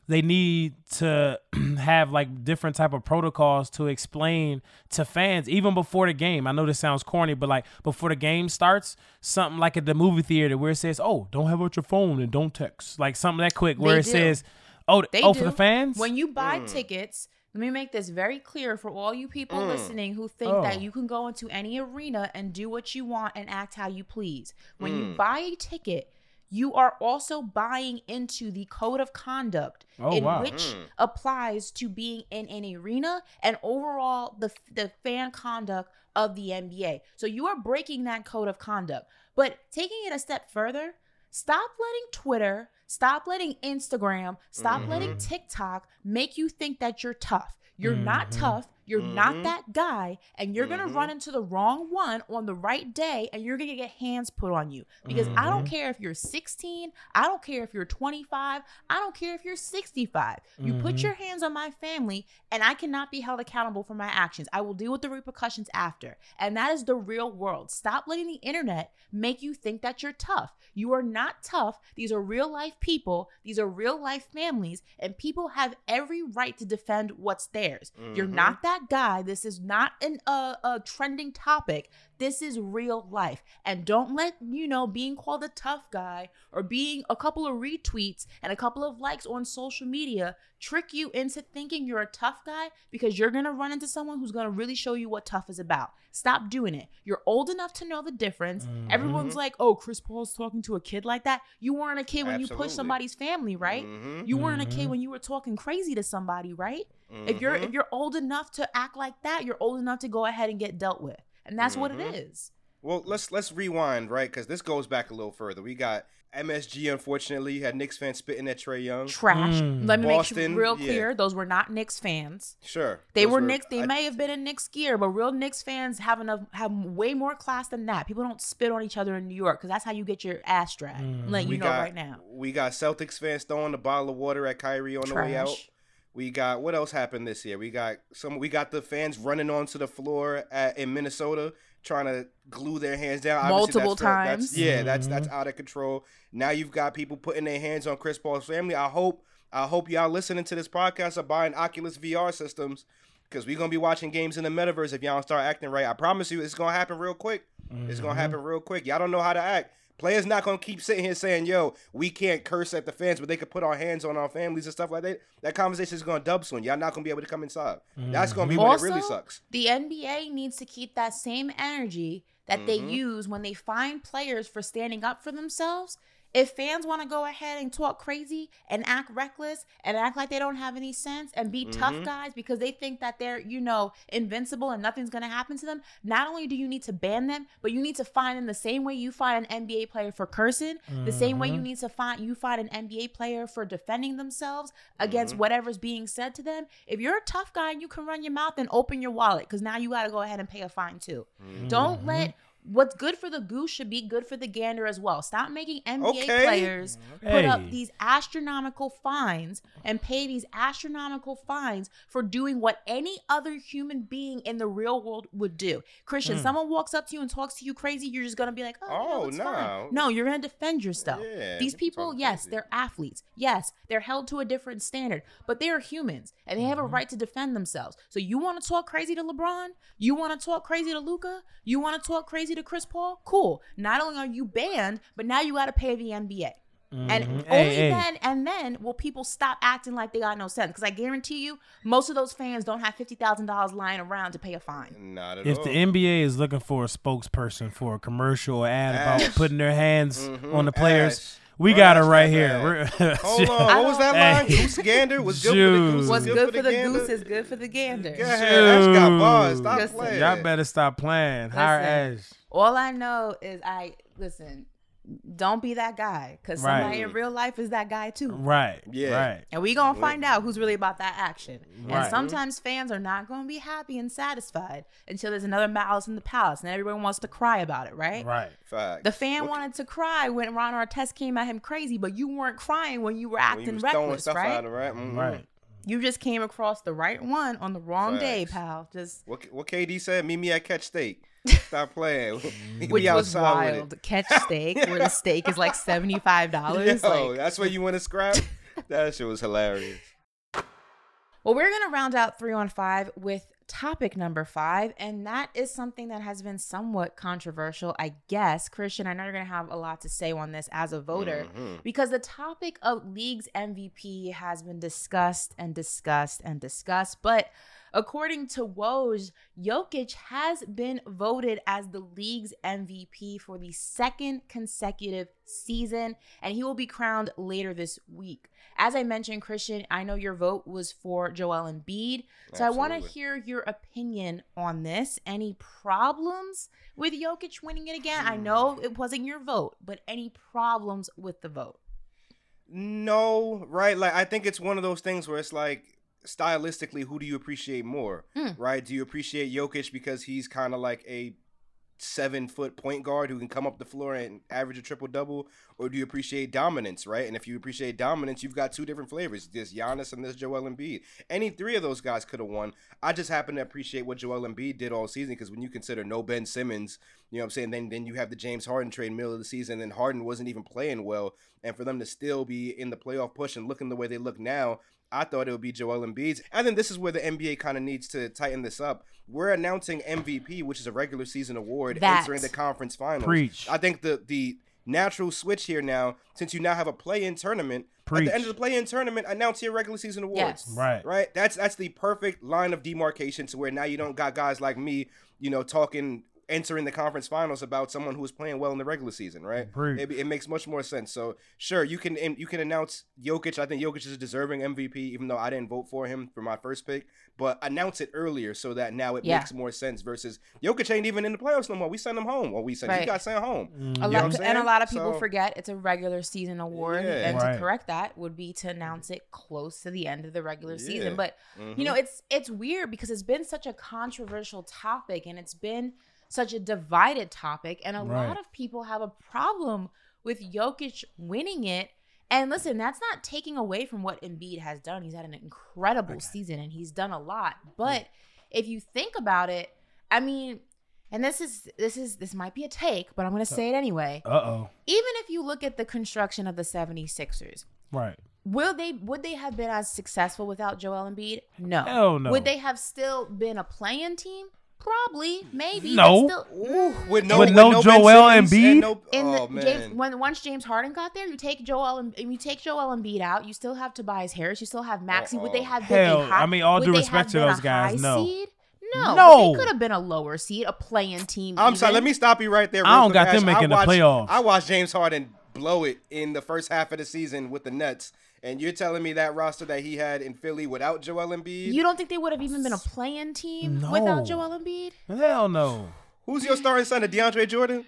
they need to have like different type of protocols to explain to fans even before the game. I know this sounds corny, but like before the game starts, something like at the movie theater where it says, "Oh, don't have out your phone and don't text," like something that quick where They it do. says, "Oh, They oh do. for the fans." When you buy tickets, let me make this very clear for all you people listening who think Oh. that you can go into any arena and do what you want and act how you please. When Mm. you buy a ticket, you are also buying into the code of conduct Oh, in wow. which applies to being in an arena and overall the the fan conduct of the NBA. So you are breaking that code of conduct. But taking it a step further, stop letting Twitter, stop letting Instagram, stop letting TikTok make you think that you're tough. You're not Mhm. tough. You're Mhm. not that guy, and you're gonna Mhm. run into the wrong one on the right day, and you're gonna get hands put on you. Because I don't Mhm. care if you're 16, I don't care if you're 25, I don't care if you're 65. You put Mhm. your hands on my family, and I cannot be held accountable for my actions. I will deal with the repercussions after. And that is the real world. Stop letting the internet make you think that you're tough. You are not tough. These are real life people, these are real life families, and people have every right to defend what's theirs. You're not that guy. This is not an uh, a trending topic. This is real life. And don't let, you know, being called a tough guy or being a couple of retweets and a couple of likes on social media trick you into thinking you're a tough guy because you're going to run into someone who's going to really show you what tough is about. Stop doing it. You're old enough to know the difference. Everyone's like, oh, Chris Paul's talking to a kid like that. You weren't a kid when you pushed somebody's family, right? Mhm. You weren't a kid Mhm. when you were talking crazy to somebody, right? If you're if you're old enough to act like that, you're old enough to go ahead and get dealt with. And that's what Mhm. it is. Well, let's let's rewind, right? Because this goes back a little further. We got MSG. Unfortunately, you had Knicks fans spitting at Trae Young. Trash. Mm. Let me Boston, make real yeah. clear, those were not Knicks fans. Sure, They those were Knicks. They I- may have been in Knicks gear, but real Knicks fans have enough have way more class than that. People don't spit on each other in New York because that's how you get your ass dragged. I'm letting we you know got right now. we got Celtics fans throwing a bottle of water at Kyrie on the way out. Trash. We got what else happened this year? We got some. We got the fans running onto the floor at, in Minnesota trying to glue their hands down Obviously, Multiple that's the- that's- times. yeah, that's that's Mhm. out of control. Now you've got people putting their hands on Chris Paul's family. I hope I hope y'all listening to this podcast are buying Oculus VR systems because we're gonna be watching games in the metaverse if y'all don't start acting right. I promise you, it's gonna happen real quick. It's gonna Mhm. happen real quick. Y'all don't know how to act. Players not gonna keep sitting here saying, "Yo, we can't curse at the fans, but they could put our hands on our families and stuff like that." That conversation is gonna dub soon. Y'all not gonna be able to come inside. That's gonna be when it really Also, sucks. The NBA needs to keep that same energy that they Mhm. use when they find players for standing up for themselves. If fans want to go ahead and talk crazy and act reckless and act like they don't have any sense and be tough Mhm. guys because they think that they're, you know, invincible and nothing's going to happen to them, not only do you need to ban them, but you need to find them the same way you find an NBA player for cursing, the same way you Mhm. need to find you find an NBA player for defending themselves against Mhm. whatever's being said to them. If you're a tough guy you can run your mouth and open your wallet because now you got to go ahead and pay a fine too. Don't Mhm. let what's good for the goose should be good for the gander as well. Stop making NBA Okay. players put up these astronomical fines and pay these astronomical fines for doing what any other human being in the real world would do. Christian, Mm. someone walks up to you and talks to you crazy, you're just gonna be like, oh, Oh, no, it's no. fine. No, you're gonna defend yourself. Yeah, These people people, yes, crazy. they're athletes. Yes, they're held to a different standard, but they are humans and they have Mm-hmm. a right to defend themselves. So you want to talk crazy to LeBron? You want to talk crazy to Luka? You want to talk crazy to Chris Paul? Cool. Not only are you banned, but now you got to pay the NBA. And Mhm. only Hey, hey. then and then will people stop acting like they got no sense. Because I guarantee you, most of those fans don't have fifty thousand dollars lying around to pay a fine. Not at If all. If the NBA is looking for a spokesperson for a commercial or ad about putting their hands Mhm, on the players, Ash. We Bro, got it right here. Hold on, what was that line? Hey. Goose gander was good for the goose. What's is good, for the gander? goose is good for the gander. Go ahead, Ash got bars. Stop Listen. playing. Y'all better stop playing. Hire Ash. All I know is I listen. Don't be that guy, because somebody Right. in real life is that guy too. Right. Yeah. Right. And we gonna find out who's really about that action. Right. And sometimes fans are not gonna be happy and satisfied until there's another malice in the palace, and everyone wants to cry about it, right? Right. Fact. The fan What- wanted to cry when Ron Artest came at him crazy, but you weren't crying when you were when he acting was reckless, stuff right? at him, right? Mhm. Right. You just came across the right one on the wrong day, pal. Just What what KD said? Meet me at Catch Steak. Stop playing. Meet which was with wild. Catch steak, where the steak is like seventy five dollars. Yo, like that's where you want to scrap. that shit was hilarious. Well, we're going to round out three on five with topic number five, and that is something that has been somewhat controversial, I guess. Christian, I know you're going to have a lot to say on this as a voter Mhm. because the topic of league's MVP has been discussed and discussed and discussed, but According to Woj, Jokic has been voted as the league's MVP for the second consecutive season, and he will be crowned later this week. As I mentioned, Christian, I know your vote was for Joel Embiid. So I want to hear your opinion on this. Any problems with Jokic winning it again? I know hmm. it wasn't your vote, but any problems with the vote? No, right? Like I think it's one of those things where it's like stylistically, who do you appreciate more? Mm. Right? Do you appreciate Jokic because he's kind of like a seven foot point guard who can come up the floor and average a triple double, or do you appreciate dominance? Right? And if you appreciate dominance, you've got two different flavors: this Giannis and this Joel Embiid. Any three of those guys could have won. I just happen to appreciate what Joel Embiid did all season because when you consider no Ben Simmons, you know what I'm saying? Then then you have the James Harden trade middle of the season, and Harden wasn't even playing well, and for them to still be in the playoff push and looking the way they look now. I thought it would be Joel Embiid's. And then this is where the NBA kind of needs to tighten this up. We're announcing MVP, which is a regular season award, That. entering the conference finals. Preach. I think the the natural switch here now, since you now have a play-in tournament, at the end of the play-in tournament, announce your regular season awards. Yes. Right. Right? That's that's the perfect line of demarcation to where now you don't got guys like me, you know, talking entering the conference finals about someone who was playing well in the regular season, right? Preach. It, it makes much more sense. So sure, you can you can announce Jokic. I think Jokic is a deserving MVP, even though I didn't vote for him for my first pick. But announce it earlier so that now it Yeah. makes more sense. Versus Jokic ain't even in the playoffs no more. We send him home, or we send he got sent home. A You know lot, and a lot of people So- forget it's a regular season award, Yeah. and Right. to correct that would be to announce it close to the end of the regular season. Yeah. But Mhm. you know, it's it's weird because it's been such a controversial topic, and it's been such a divided topic, and a Right. lot of people have a problem with Jokic winning it. And listen, that's not taking away from what Embiid has done. He's had an incredible season, and he's done a lot. But if you think about it, I mean, and this is this is this might be a take, but I'm going to say it anyway Uh oh. even if you look at the construction of the 76ers, Right. will they would they have been as successful without Joel Embiid? No. Hell no. Would they have still been a play-in team? Probably, maybe. No. But still, With no, With with no no Joel Embiid? and No, in oh the man. James, when once James Harden got there, you take Joel and you take Joel Embiid out. You still have Tobias Harris. You still have Maxey. Would they Uh-oh. have been Hell, a high, I mean, all due respect to those guys, no. Seed? No, No. They could have been a lower seed, a play-in team. I'm sorry. Let me stop you right there. I don't got them Ash. making the I playoffs. I watched James Harden blow it in the first half of the season with the Nets, and you're telling me that roster that he had in Philly without Joel Embiid? You don't think they would have even been a play-in team No. without Joel Embiid? Hell no. Who's your starting center, DeAndre Jordan?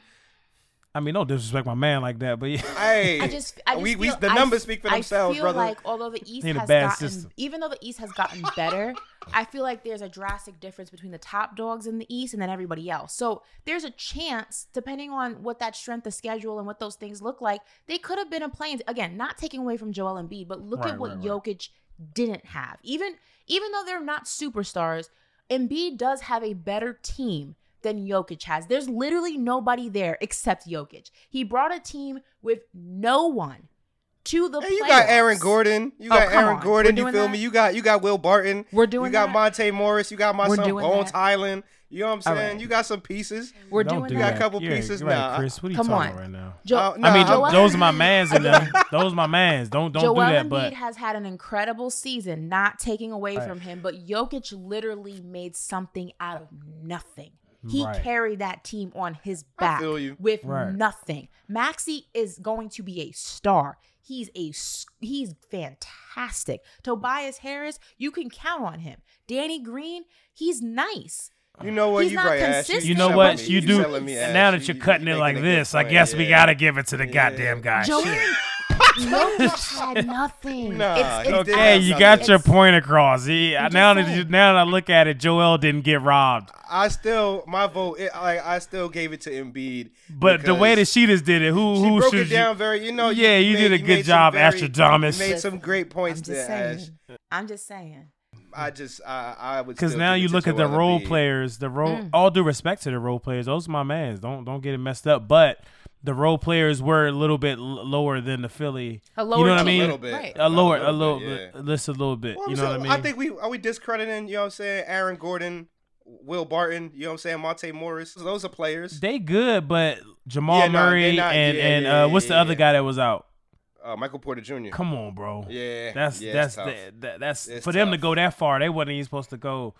I mean, don't disrespect my man like that, but yeah. Hey, I just, I just we, we the numbers f- speak for I themselves, feel brother. like although the East He in a has gotten, system. even though the East has gotten better, I feel like there's a drastic difference between the top dogs in the East and then everybody else. So there's a chance, depending on what that strength of schedule and what those things look like, they could have been a play-in. Again, not taking away from Joel Embiid, but look Right, at what right, right. Jokic didn't have. Even even though they're not superstars, Embiid does have a better team than Jokic has. There's literally nobody there except Jokic. He brought a team with no one to the Hey, you got Aaron. Gordon. You Oh, got come Aaron on. Gordon. We're You feel that? me? You got you got Will Barton. We're doing You got that? Monte Morris. You got my We're son doing Bones that? Hyland. You know what I'm saying? right. You got some pieces. We're don't doing do You got that. a couple You're- pieces you're right, now. Chris. What are you Come talking on. about right now? Jo- Uh, I mean, Nah, those are my mans, and them. those are my mans. Don't don't Joel do that. Embiid But has had an incredible season, not taking away Right. from him, but Jokic literally made something out of nothing. He Right. carried that team on his I back feel you. with Right. nothing. Maxey is going to be a star. He's a he's fantastic. Tobias Harris, you can count on him. Danny Green, he's nice. You know what? He's You not right, Ash. consistent. you know what? me- You you do. me, now that You- you're you cutting it making like a good this, I point, guess we gotta give it to the Yeah. goddamn guy. Joel Shit. Jokic had nothing. Nah, It's- it's- Okay, have you something. got your It's- point across. He, now that now that I look at it, Joel didn't get robbed. I still my vote. It, I I still gave it to Embiid. But the way that because she just did it, who she who broke should it down very, you know. Yeah, you did a good job, very- Astradamus. You made some great I'm points just there, Ash. saying. I'm just saying. I just I I would Because now you look at the role players, the role. Mm. All due respect to the role players, those are my mans. Don't don't get it messed up. But the role players were a little bit lower than the Philly. A you know what I mean? A little bit. Right. A lower, A a little little, bit, yeah. just a little bit. Well, you know so what I mean? I think we are we discrediting. You know what I'm saying? Aaron Gordon, Will Barton. You know what I'm saying? Monte Morris. Those are players. they good, but Jamal Yeah, Murray they not- and yeah, and yeah, uh, what's the yeah, other yeah. guy that was out? Uh, Michael Porter Jr. Come on, bro. Yeah, That's yeah, that's the, that, that's It's for them to go that far. They wasn't even supposed to go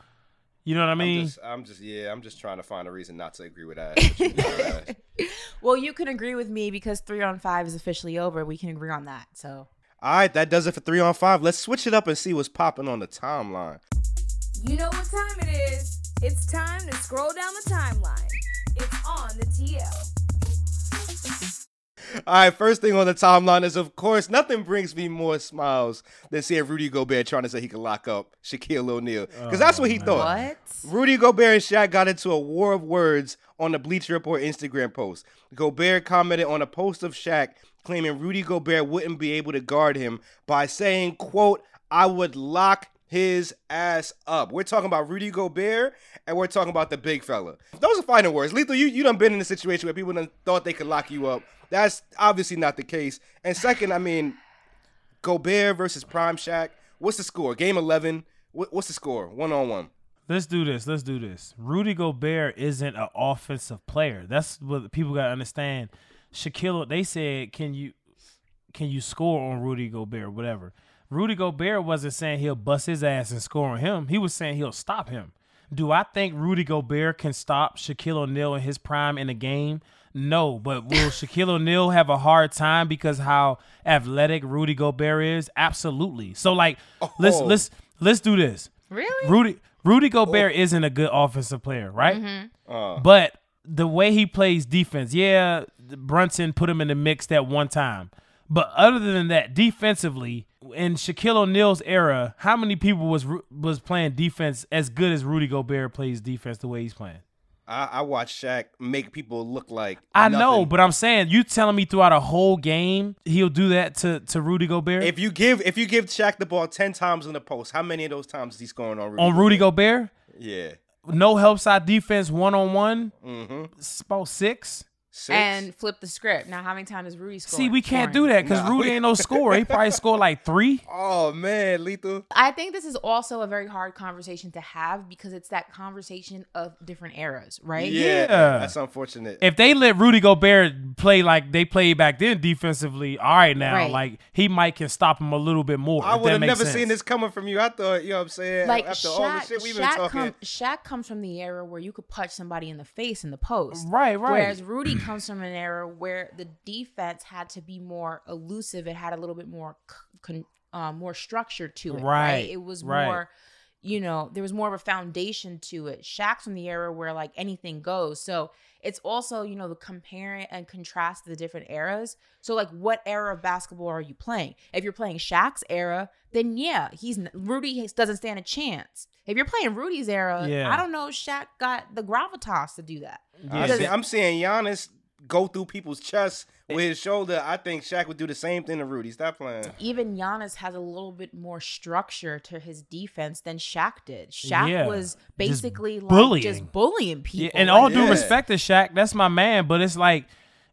You know what I I'm mean? just, I'm just, yeah, I'm just trying to find a reason not to agree with that. but you know, Ash. Well, you can agree with me because three on five is officially over. We can agree on that. So All right, that does it for three on five. Let's switch it up and see what's popping on the timeline. You know what time it is. It's time to scroll down the timeline. It's on the TL. All right, first thing on the timeline is, of course, nothing brings me more smiles than seeing Rudy Gobert trying to say he could lock up Shaquille O'Neal. Because that's what he oh, thought. what? Rudy Gobert and Shaq got into a war of words on the Bleacher Report Instagram post. Gobert commented on a post of Shaq claiming Rudy Gobert wouldn't be able to guard him by saying, quote, I would lock his ass up. We're talking about Rudy Gobert and we're talking about the big fella. Those are final words. Lethal, you, you done been in a situation where people done thought they could lock you up. That's obviously not the case. And second, I mean, Gobert versus Prime Shaq. What's the score? Game 11. What's the score? One on one. Let's do this. Let's do this. Rudy Gobert isn't an offensive player. That's what people gotta understand. Shaquille, they said, can you can you score on Rudy Gobert? Whatever. Rudy Gobert wasn't saying he'll bust his ass and score on him. He was saying he'll stop him. Do I think Rudy Gobert can stop Shaquille O'Neal in his prime in a game? No, but will Shaquille O'Neal have a hard time because how athletic Rudy Gobert is? Absolutely. So like, let's Oh. let's let's do this. Really? Rudy Rudy Gobert isn't a good offensive player, right? Uh, But the way he plays defense, yeah, Brunson put him in the mix that one time. But other than that, defensively, in Shaquille O'Neal's era, how many people was was playing defense as good as Rudy Gobert plays defense the way he's playing? I, I watched Shaq make people look like I know, but I'm saying you telling me throughout a whole game he'll do that to to Rudy Gobert if you give if you give Shaq the ball ten times in the post, how many of those times is he scoring on Rudy? on Rudy Gobert? Yeah. No help side defense one on one, Mm-hmm. about six. Six. And flip the script. Now, how many times is Rudy scoring? See, we can't do that because No. Rudy ain't no scorer. He probably scored like three. oh man, lethal. I think this is also a very hard conversation to have because it's that conversation of different eras, right? Yeah, Yeah. that's unfortunate. If they let Rudy Gobert play like they played back then defensively, all right now, Right. like he might can stop him a little bit more. I would have never sense. seen this coming from you. I thought, you know what I'm saying? Like After Shaq, all the shit we've been talking. come, Shaq comes from the era where you could punch somebody in the face in the post. Right, right. Whereas Rudy comes from an era where the defense had to be more elusive. It had a little bit more, con, um, more structure to it. Right. Right, It was right. more, you know, there was more of a foundation to it. Shaq's from the era where like anything goes. So it's also, you know, the comparing and contrast the different eras. So like, what era of basketball are you playing? If you're playing Shaq's era, then yeah, he's Rudy doesn't stand a chance. If you're playing Rudy's era, Yeah. I don't know. if Shaq got the gravitas to do that. I Yeah. see- I'm seeing Giannis go through people's chests with his shoulder. I think Shaq would do the same thing to Rudy. Stop playing. even Giannis has a little bit more structure to his defense than Shaq did. Shaq Yeah. was Just basically like bullying. just bullying people. Yeah, and Like, all due Yeah. respect to Shaq, that's my man. But it's like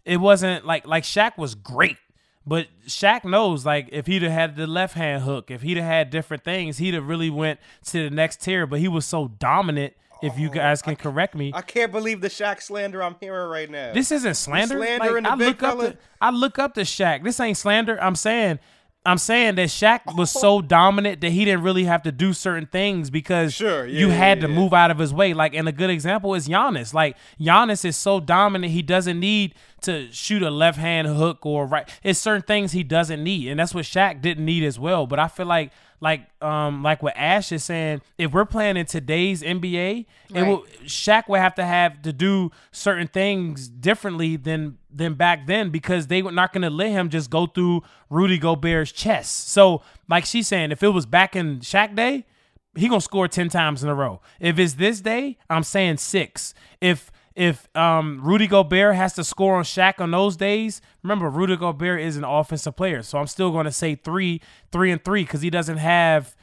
it wasn't like like Shaq was great. But Shaq knows, like, if he'd have had the left hand hook, if he'd have had different things, he'd have really went to the next tier. But he was so dominant. If you guys can correct me, I can't believe the Shaq slander I'm hearing right now. This isn't slander. slandering Like, the I big look up to I look up to Shaq. This ain't slander. I'm saying I'm saying that Shaq was so dominant that he didn't really have to do certain things because Sure, yeah, you yeah, had to yeah. move out of his way. Like, and a good example is Giannis. Like, Giannis is so dominant, he doesn't need to shoot a left hand hook or right. It's certain things he doesn't need, and that's what Shaq didn't need as well. But I feel like, like, um, like what Ash is saying, if we're playing in today's NBA, it will Shaq would have to have to do certain things differently than than back then because they were not going to let him just go through Rudy Gobert's chest. So, like she's saying, if it was back in Shaq day, he gonna score ten times in a row. If it's this day, I'm saying six. If if um Rudy Gobert has to score on Shaq on those days, remember Rudy Gobert is an offensive player, so I'm still going to say three, three and three because he doesn't have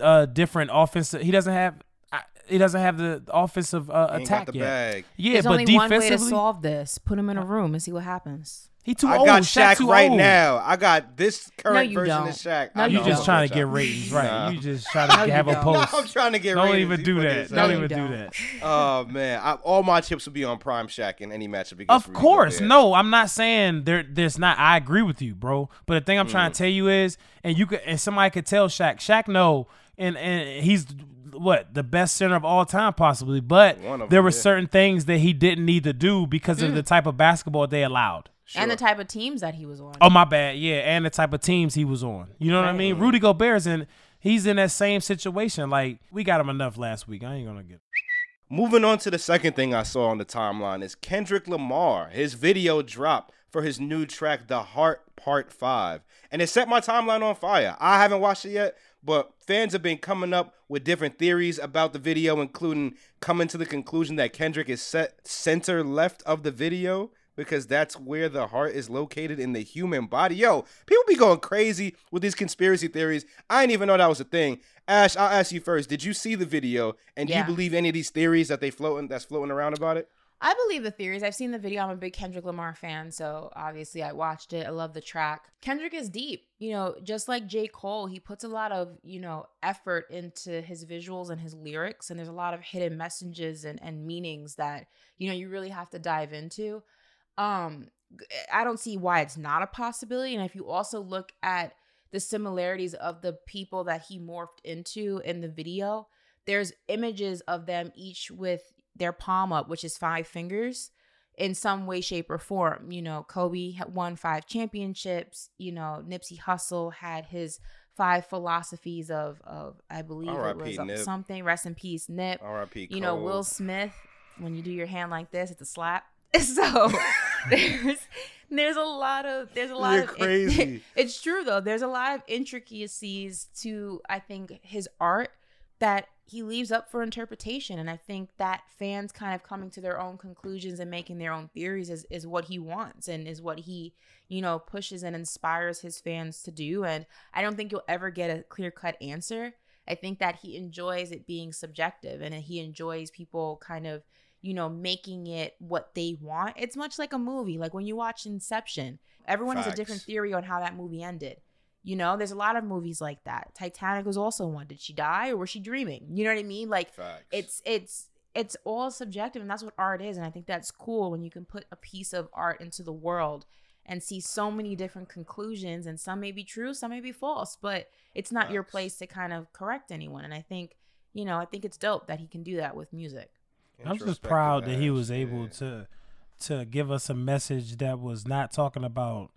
uh different offensive. He doesn't have. uh, He doesn't have the offensive uh, attack got the yet. bag. Yeah, There's but only one way to defensively, solve this. Put him in a room and see what happens. He too I old. got Shaq Shaq too right old. now. I got this current you version don't. of Shaq. No, You you just trying to get ratings, right? Nah. You just trying to No, have a post. No, I'm trying to get ratings. Don't ratings. even You do fucking that. say. Don't even do don't. that. Oh man, I, all my chips would be on Prime Shaq in any matchup against. Of course, no, I'm not saying there. There's not. I agree with you, bro. But the thing I'm trying to mm. tell you is, and you could, and somebody could tell Shaq. Shaq, know and and he's what the best center of all time possibly. But One of there were yeah. certain things that he didn't need to do because of mm. the type of basketball they allowed. And the type of teams that he was on. Oh my bad, yeah, and the type of teams he was on. You know what I mean? Rudy Gobert's in. He's in that same situation. Like we got him enough last week. I ain't gonna get. Moving on to the second thing I saw on the timeline is Kendrick Lamar. His video dropped for his new track, The Heart Part 5. And it set my timeline on fire. I haven't watched it yet, but fans have been coming up with different theories about the video, including coming to the conclusion that Kendrick is set center left of the video because that's where the heart is located in the human body. Yo, people be going crazy with these conspiracy theories. I didn't even know that was a thing. Ash, I'll ask you first. Did you see the video and do Yeah. you believe any of these theories that they floating that's floating around about it? I believe the theories. I've seen the video. I'm a big Kendrick Lamar fan, so obviously I watched it. I love the track. Kendrick is deep. You know, just like J. Cole, he puts a lot of, you know, effort into his visuals and his lyrics, and there's a lot of hidden messages and, and meanings that, you know, you really have to dive into. Um, g- I don't see why it's not a possibility. And if you also look at the similarities of the people that he morphed into in the video, there's images of them each with their palm up, which is five fingers, in some way, shape, or form. You know, Kobe had won five championships. You know, Nipsey Hussle had his five philosophies of of I believe it was Nip. something. Rest in peace, Nip. R.I.P. You know, Will Smith. When you do your hand like this, it's a slap. So there's there's a lot of there's a lot You're of crazy. it's true though. There's a lot of intricacies to I think his art that he leaves up for interpretation and I think that fans kind of coming to their own conclusions and making their own theories is, is what he wants and is what he, you know, pushes and inspires his fans to do and I don't think you'll ever get a clear-cut answer. I think that he enjoys it being subjective and he enjoys people kind of you know, making it what they want. It's much like a movie. Like when you watch Inception, everyone has a different theory on how that movie ended. You know, there's a lot of movies like that. Titanic was also one. Did she die or was she dreaming? You know what I mean? Like Facts. it's it's it's all subjective and that's what art is and I think that's cool when you can put a piece of art into the world and see so many different conclusions and some may be true, some may be false, but it's not your place to kind of correct anyone and I think, you know, I think it's dope that he can do that with music. I'm just proud that he was able yeah. to to give us a message that was not talking about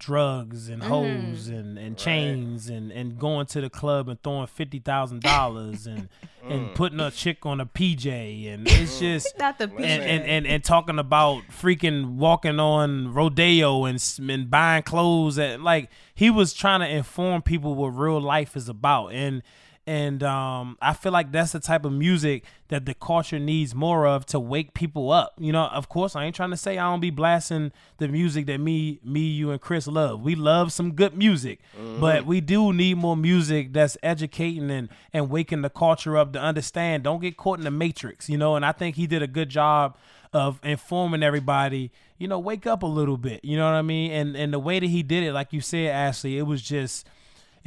drugs and Mhm. hoes and, and chains and, and going to the club and throwing fifty thousand dollars and Mm. and putting a chick on a PJ and it's just Not the and, and, and, and talking about freaking walking on rodeo and, and buying clothes and like he was trying to inform people what real life is about and and um, I feel like that's the type of music that the culture needs more of to wake people up. You know, of course, I ain't trying to say I don't be blasting the music that me, me, you, and Chris love. We love some good music, but we do need more music that's educating and and waking the culture up to understand. Don't get caught in the matrix, you know. And I think he did a good job of informing everybody. You know, wake up a little bit. You know what I mean? And and the way that he did it, like you said, Ashley, it was just.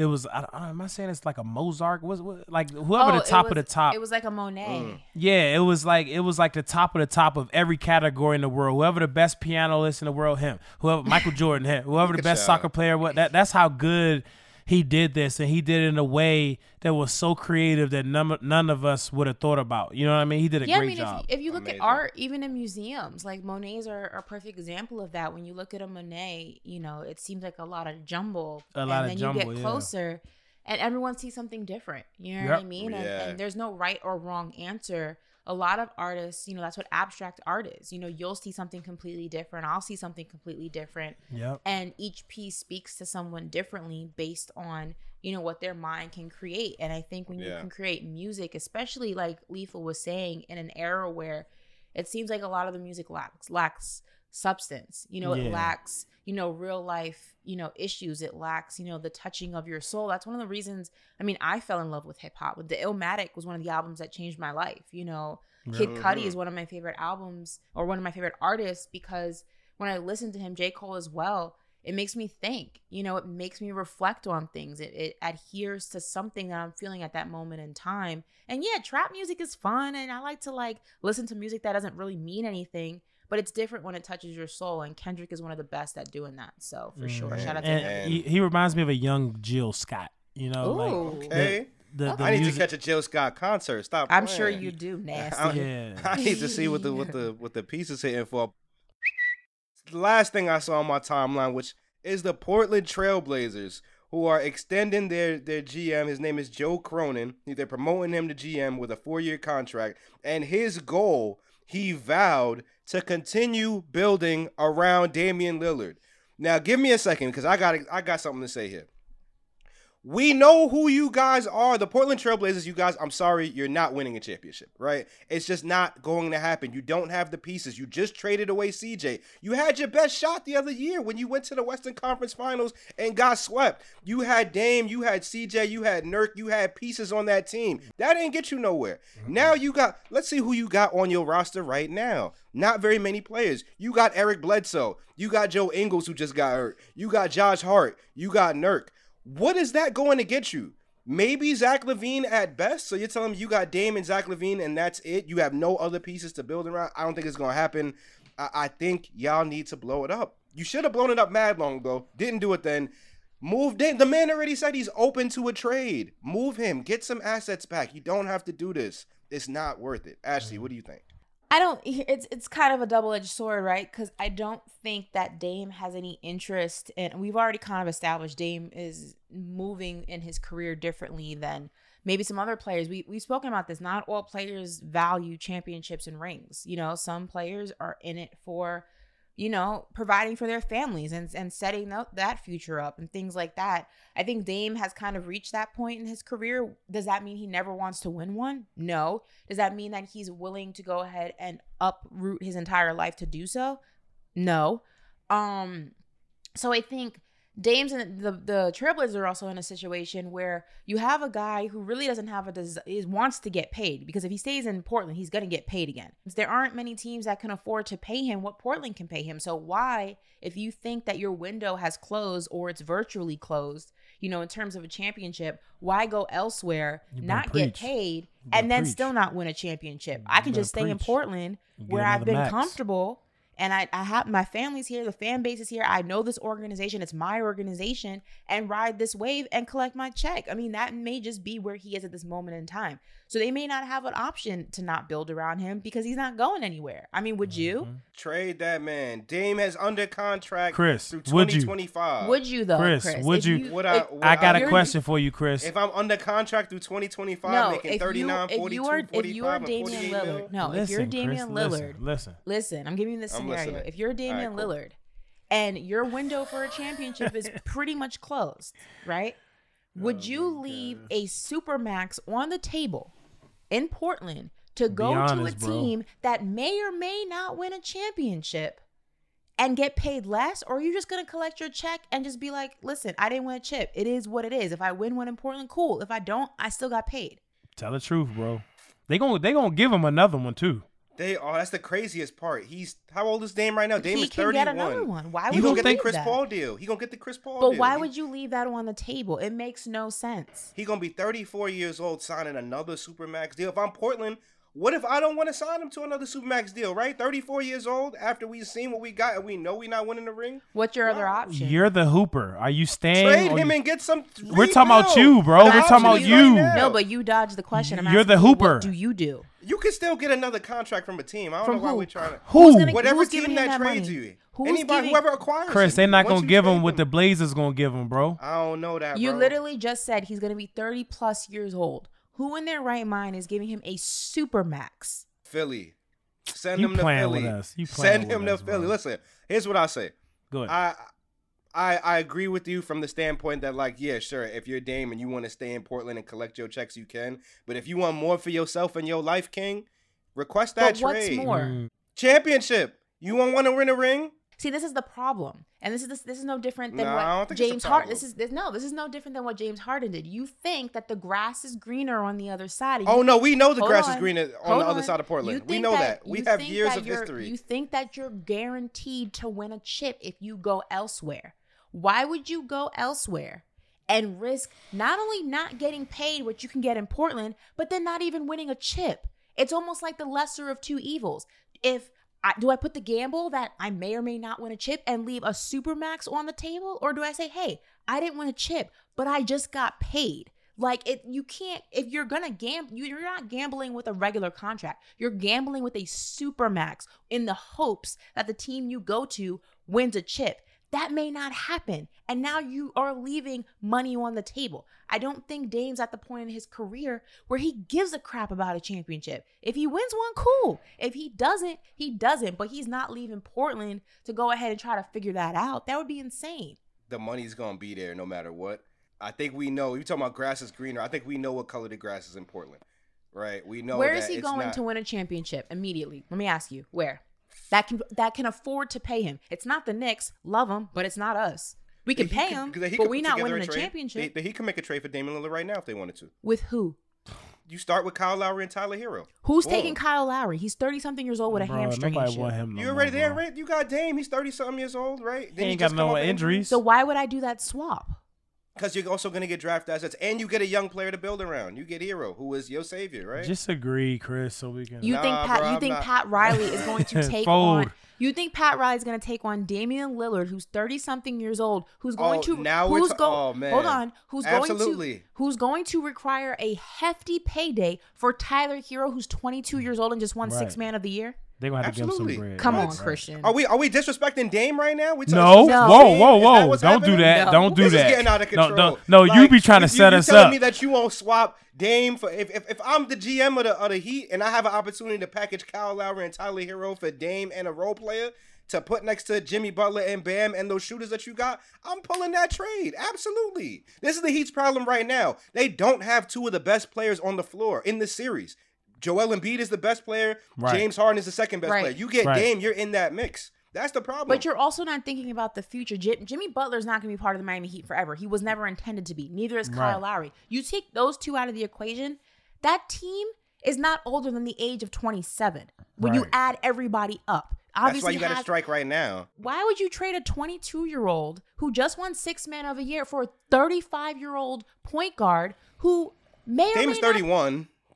It was. I, I, am I saying it's like a Mozart? Was like whoever Oh, the it top of the top? It was like a Monet. Yeah, it was like it was like the top of the top of every category in the world. Whoever the best pianist in the world, him. Whoever Michael Jordan, him. Whoever the best soccer player, what that that's how good he did this, and he did it in a way that was so creative that none, none of us would have thought about. You know what I mean? He did a Yeah, I great mean, job. if you, if you look Amazing. at art, even in museums, like Monet's are, are a perfect example of that. When you look at a Monet, you know, it seems like a lot of jumble. A lot of and then jumble, you get yeah. closer, and everyone sees something different. You know what I mean? And, Yeah. and there's no right or wrong answer. A lot of artists, you know, that's what abstract art is. You know, you'll see something completely different. I'll see something completely different yep. and each piece speaks to someone differently based on you know what their mind can create and i think when you can create music especially like lethal was saying in an era where it seems like a lot of the music lacks lacks substance you know Yeah. it lacks you know real life you know issues it lacks you know the touching of your soul that's one of the reasons i mean i fell in love with hip-hop With the illmatic was one of the albums that changed my life you know Kid. Cudi is one of my favorite albums or one of my favorite artists because when I listen to him, J. Cole as well, it makes me think. You know, it makes me reflect on things. It, it adheres to something that I'm feeling at that moment in time. And yeah, trap music is fun, and I like to like listen to music that doesn't really mean anything, but it's different when it touches your soul. And Kendrick is one of the best at doing that. So for sure, Mhm. shout out to him. And- he, he reminds me of a young Jill Scott. You know, Ooh. like Okay. the, the I need to catch a Jill Scott concert. Stop. I'm sure you do, I, nasty. Yeah. I need to see what the what the what the pieces hitting for. The last thing I saw on my timeline, which is the Portland Trailblazers, who are extending their their GM. His name is Joe Cronin. They're promoting him to GM with a four year contract, and his goal, he vowed to continue building around Damian Lillard. Now, give me a second because I got I got something to say here. We know who you guys are. The Portland Trailblazers, you guys, I'm sorry, you're not winning a championship, right? It's just not going to happen. You don't have the pieces. You just traded away CJ. You had your best shot the other year when you went to the Western Conference Finals and got swept. You had Dame, you had CJ, you had Nurk, you had pieces on that team. That didn't get you nowhere. Mm-hmm. Now you got, let's see who you got on your roster right now. Not very many players. You got Eric Bledsoe. You got Joe Ingles, who just got hurt. You got Josh Hart. You got Nurk. What is that going to get you? Maybe Zach LaVine at best. So you're telling me you got Dame and Zach LaVine and that's it? You have no other pieces to build around? I don't think it's going to happen. I, I think y'all need to blow it up. You should have blown it up mad long ago. Didn't do it then. Move Dame. The man already said he's open to a trade. Move him. Get some assets back. You don't have to do this. It's not worth it. Ashley, mm. what do you think? I don't. It's it's kind of a double edged sword, right? Because I don't think that Dame has any interest, and we've already kind of established Dame is moving in his career differently than maybe some other players. We we've spoken about this. Not all players value championships and rings. You know, some players are in it for, you know, providing for their families and and setting up that future up and things like that. I think Dame has kind of reached that point in his career. Does that mean he never wants to win one? No. Does that mean that he's willing to go ahead and uproot his entire life to do so? No. Um so I think Dame's and the the Trailblazers are also in a situation where you have a guy who really doesn't have a des- is wants to get paid because if he stays in Portland, he's going to get paid again. There aren't many teams that can afford to pay him what Portland can pay him. So why, if you think that your window has closed or it's virtually closed, you know, in terms of a championship, why go elsewhere, not get paid, and then preach. still not win a championship? I can just stay in. Portland where I've been max. comfortable and I, I have my family's here, the fan base is here. I know this organization, it's my organization, and ride this wave and collect my check. I mean, that may just be where he is at this moment in time. So they may not have an option to not build around him because he's not going anywhere. I mean, would you? Mm-hmm. Trade that man. Dame has under contract Chris, through would you? 2025. Would you though, Chris, Chris? would If you- Would I- would I got a question for you, Chris. If I'm under contract through 2025, No, making if you 39, if 42, you are 45, if you are and Damian 48 Lillard, mil? no, if you're Listen, Damian Chris, Lillard, listen, listen. Listen, I'm giving you this scenario. If you're Damian Alright, cool. Lillard and your window for a championship is pretty much closed, right? Would Oh you leave a supermax on the table in Portland to go honest, to a bro. team that may or may not win a championship and get paid less? Or are you just going to collect your check and just be like, listen, I didn't win a chip. It is what it is. If I win one in Portland, cool. If I don't, I still got paid. Tell the truth, bro. They gonna they gonna give him another one too. They are. That's the craziest part. He's how old is Dame right now? Dame he is can 31. get another one. Why would He you gonna get the Chris that? Paul deal. He gonna get the Chris Paul deal. But deal. why He- would you leave that on the table? It makes no sense. He gonna be 34 years old signing another supermax deal. If I'm Portland, what if I don't want to sign him to another supermax deal? Right, 34 years old after we've seen what we got and we know we're not winning the ring. What's your other option? You're the hooper. Are you staying? Trade him you- and get some. We're talking about you, bro. The We're talking about you. right no, but you dodged the question. I'm You're the asking you, hooper. What do you do? you can still get another contract from a team. I don't From know why we're trying to. Who? gonna- Whatever team that, him that trades money? you, Who's anybody, giving- whoever acquires Chris, him. they're not gonna give him trade what the Blazers gonna give him, bro. I don't know that. You bro. literally just said he's going to be 30 plus years old. Who in their right mind is giving him a super max? Philly. Send You him to playing Philly. with us. You Send him with to us, Philly. bro. Listen, here's what I say. Go ahead. I I I agree with you from the standpoint that like yeah sure if you're Dame and you want to stay in Portland and collect your checks you can but if you want more for yourself and your life king request that But what's trade more? Mm, championship you want want to win a ring See, this is the problem, and this is this, this is no different than No, what James Harden. This is this, no, this is no different than what James Harden did. You think that the grass is greener on the other side? oh no we know the grass is greener on the other side of Portland we know that, we have years of history You think that you're guaranteed to win a chip if you go elsewhere. Why would you go elsewhere and risk not only not getting paid what you can get in Portland, but then not even winning a chip? It's almost like the lesser of two evils. If I, do I put the gamble that I may or may not win a chip and leave a super max on the table, or do I say, hey, I didn't win a chip, but I just got paid? Like it, you can't if you're gonna gamble. You're not gambling with a regular contract. You're gambling with a super max in the hopes that the team you go to wins a chip. That may not happen, and now you are leaving money on the table. I don't think Dame's at the point in his career where he gives a crap about a championship. If he wins one, cool. If he doesn't, he doesn't. But he's not leaving Portland to go ahead and try to figure that out. That would be insane. The money's gonna be there no matter what. I think we know. You talking about grass is greener? I think we know what color the grass is in Portland, right? We know. Where is he going not- to win a championship immediately? Let me ask you, where? That can that can afford to pay him. It's not the Knicks, love him, but it's not us. We can pay could- him, that but we put not winning a trade. championship. They- they- he can make a trade for Damian Lillard right now if they wanted to. With who? You start with Kyle Lowry and Tyler Herro. Who's Boom. taking Kyle Lowry? He's thirty something years old with a Bro, hamstring nobody want him. No You already more, there, right? You got Dame. He's thirty something years old, right? He ain't got no injuries. So why would I do that swap? Because you're also going to get draft assets, and you get a young player to build around. You get Herro, who is your savior, right? Just agree, Chris, so we can. You think Pat? bro, you I'm think not- Pat Riley is going to take on? You think Pat Riley is going to take on Damian Lillard, who's thirty something years old, who's going Oh, to now we're who's ta- go- oh, man. hold on, who's going to who's going to require a hefty payday for Tyler Herro, who's twenty two years old and just won six man of the Year? They gonna have to give him Absolutely. some bread. Come Right, on. Christian. Are we are we disrespecting Dame right now? We No, No. whoa, whoa, Is that whoa! what's Don't do that! No. Don't do this that! is getting out of control. No, no, no! you Like, be trying to you- set you us telling up. me that you won't swap Dame for if, if if I'm the GM of the of the Heat and I have an opportunity to package Kyle Lowry and Tyler Herro for Dame and a role player to put next to Jimmy Butler and Bam and those shooters that you got, I'm pulling that trade. Absolutely. This is the Heat's problem right now. They don't have two of the best players on the floor in this series. Joel Embiid is the best player. Right. James Harden is the second best Right. player. You get Right. Dame, you're in that mix. That's the problem. But you're also not thinking about the future. Jim, Jimmy Butler's not going to be part of the Miami Heat forever. He was never intended to be. Neither is Kyle Right. Lowry. You take those two out of the equation, that team is not older than the age of 27 when you add everybody up. That's Obviously, why you got to strike right now. why would you trade a 22 year old who just won six man of the year for a 35 year old point guard who may or Dame may is not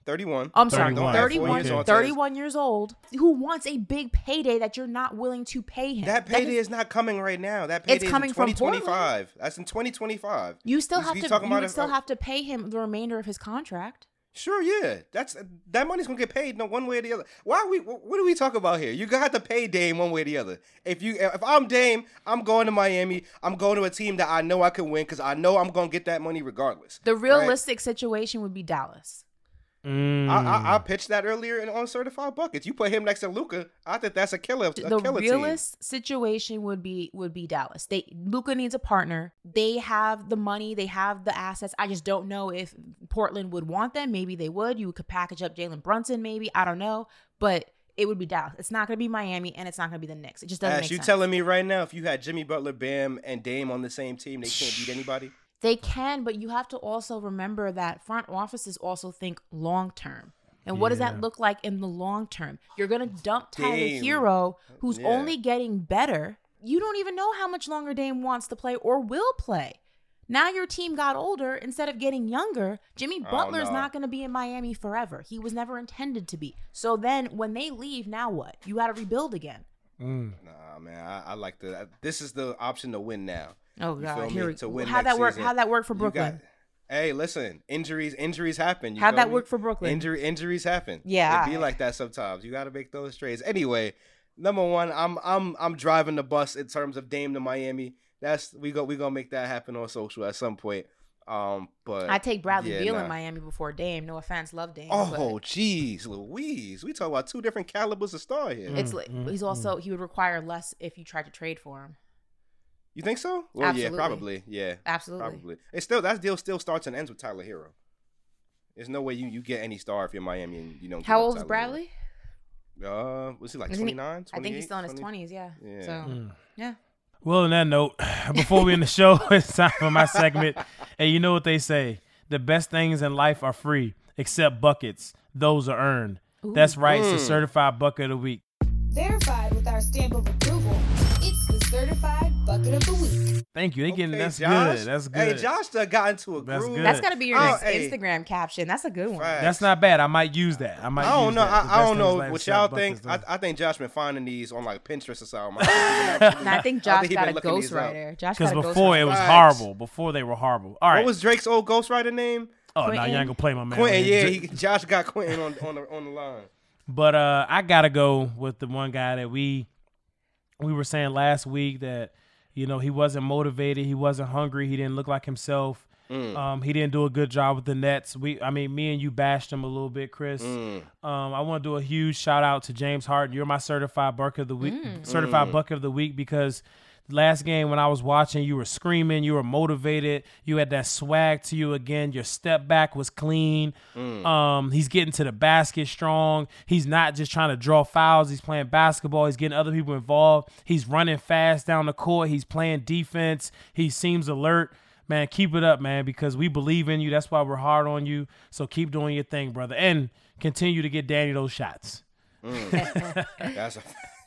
31. 31. I'm sorry, 31. 31, Four years on 31 years old who wants a big payday that you're not willing to pay him. That payday is not coming right now. That payday coming is from in 2025. That's in 2025. You still He's- have to. You about would still oh, have to pay him the remainder of his contract. Sure, yeah. That's that money's gonna get paid no one way or the other. Why are we? What do we talk about here? You got to pay Dame one way or the other. If you, if I'm Dame, I'm going to Miami. I'm going to a team that I know I can win because I know I'm gonna get that money regardless. The right? realistic situation would be Dallas. Mm. I, I, I pitched that earlier in on certified buckets. You put him next to Luka. I think that's a killer. A the killer realist situation would be would be Dallas. They Luka needs a partner. They have the money. They have the assets. I just don't know if Portland would want them. Maybe they would. You could package up Jalen Brunson. Maybe I don't know, but it would be Dallas. It's not going to be Miami, and it's not going to be the Knicks. It just team. doesn't Ash, you sense. telling me right now if you had Jimmy Butler, Bam, and Dame on the same team, they can't beat anybody? They can, but you have to also remember that front offices also think long term. And what does that look like in the long term? You're going to dump Tyler Dame. Herro, who's Yeah. only getting better. You don't even know how much longer Dame wants to play or will play. Now your team got older instead of getting younger. Jimmy Oh, Butler's no. not going to be in Miami forever. He was never intended to be. So then when they leave, now what? You got to rebuild again. Mm. Nah, man, I, I like the. This is the option to win now. Oh You God, feel here me? we To win How'd that work? season. How'd that work for Brooklyn? hey, listen, injuries injuries happen. You How'd that me? work for Brooklyn? Injury injuries happen. Yeah, it be like that sometimes. You got to make those trades. Anyway, number one, I'm I'm I'm driving the bus in terms of Dame to Miami. That's we go we gonna make that happen on social at some point. Um, but I take Bradley yeah, Beal nah. in Miami before Dame. No offense, love Dame. Oh, jeez, Louise, we talk about two different calibers of star here. it's Mm, like mm, he's also he would require less if you tried to trade for him. You think so? Well, Absolutely. yeah, probably. Yeah, Absolutely. probably. It's still that deal still starts and ends with Tyler Herro. There's no way you, you get any star if you're Miami and you don't. How old is Bradley? Herro. Uh, was he like 29? I think he's still in his 20? twenties. Yeah. Yeah. So Mm. yeah. Well, on that note, before we end the show, it's time for my segment. And you know what they say: the best things in life are free, except buckets. Those are earned. That's right. It's Mm. the certified bucket of the week. Verified with our stamp of approval. It's the certified bucket of the week. Thank you. They getting Okay, that's Josh. good. That's good. Hey. Josh done got into a That's groove. good. That's got to be your Oh, next hey. Instagram caption. That's a good one. Facts. That's not bad. I might use that. I might. I don't use know. that. I, I don't know what y'all think. I, I think Josh been finding these on like Pinterest or something. I think Josh got been a looking ghostwriter. Josh Because before it was horrible. Before they were horrible. All right. What was Drake's old ghostwriter name? Oh no, you ain't gonna play my man. Quentin, yeah, he, Josh got Quentin on on the on the line. But uh, I gotta go with the one guy that we we were saying last week that you know he wasn't motivated, he wasn't hungry, he didn't look like himself. Mm. Um, he didn't do a good job with the Nets. We, I mean, me and you bashed him a little bit, Chris. Mm. Um, I want to do a huge shout out to James Harden. You're my certified buck of the week, Mm. certified buck of the week because last game when I was watching, you were screaming, you were motivated, you had that swag to you again. Your step back was clean. Um, he's getting to the basket strong. He's not just trying to draw fouls. He's playing basketball. He's getting other people involved. He's running fast down the court. He's playing defense. He seems alert. Man, keep it up, man, because we believe in you. That's why we're hard on you. So keep doing your thing, brother, and continue to get Danny those shots. That's a, he loves-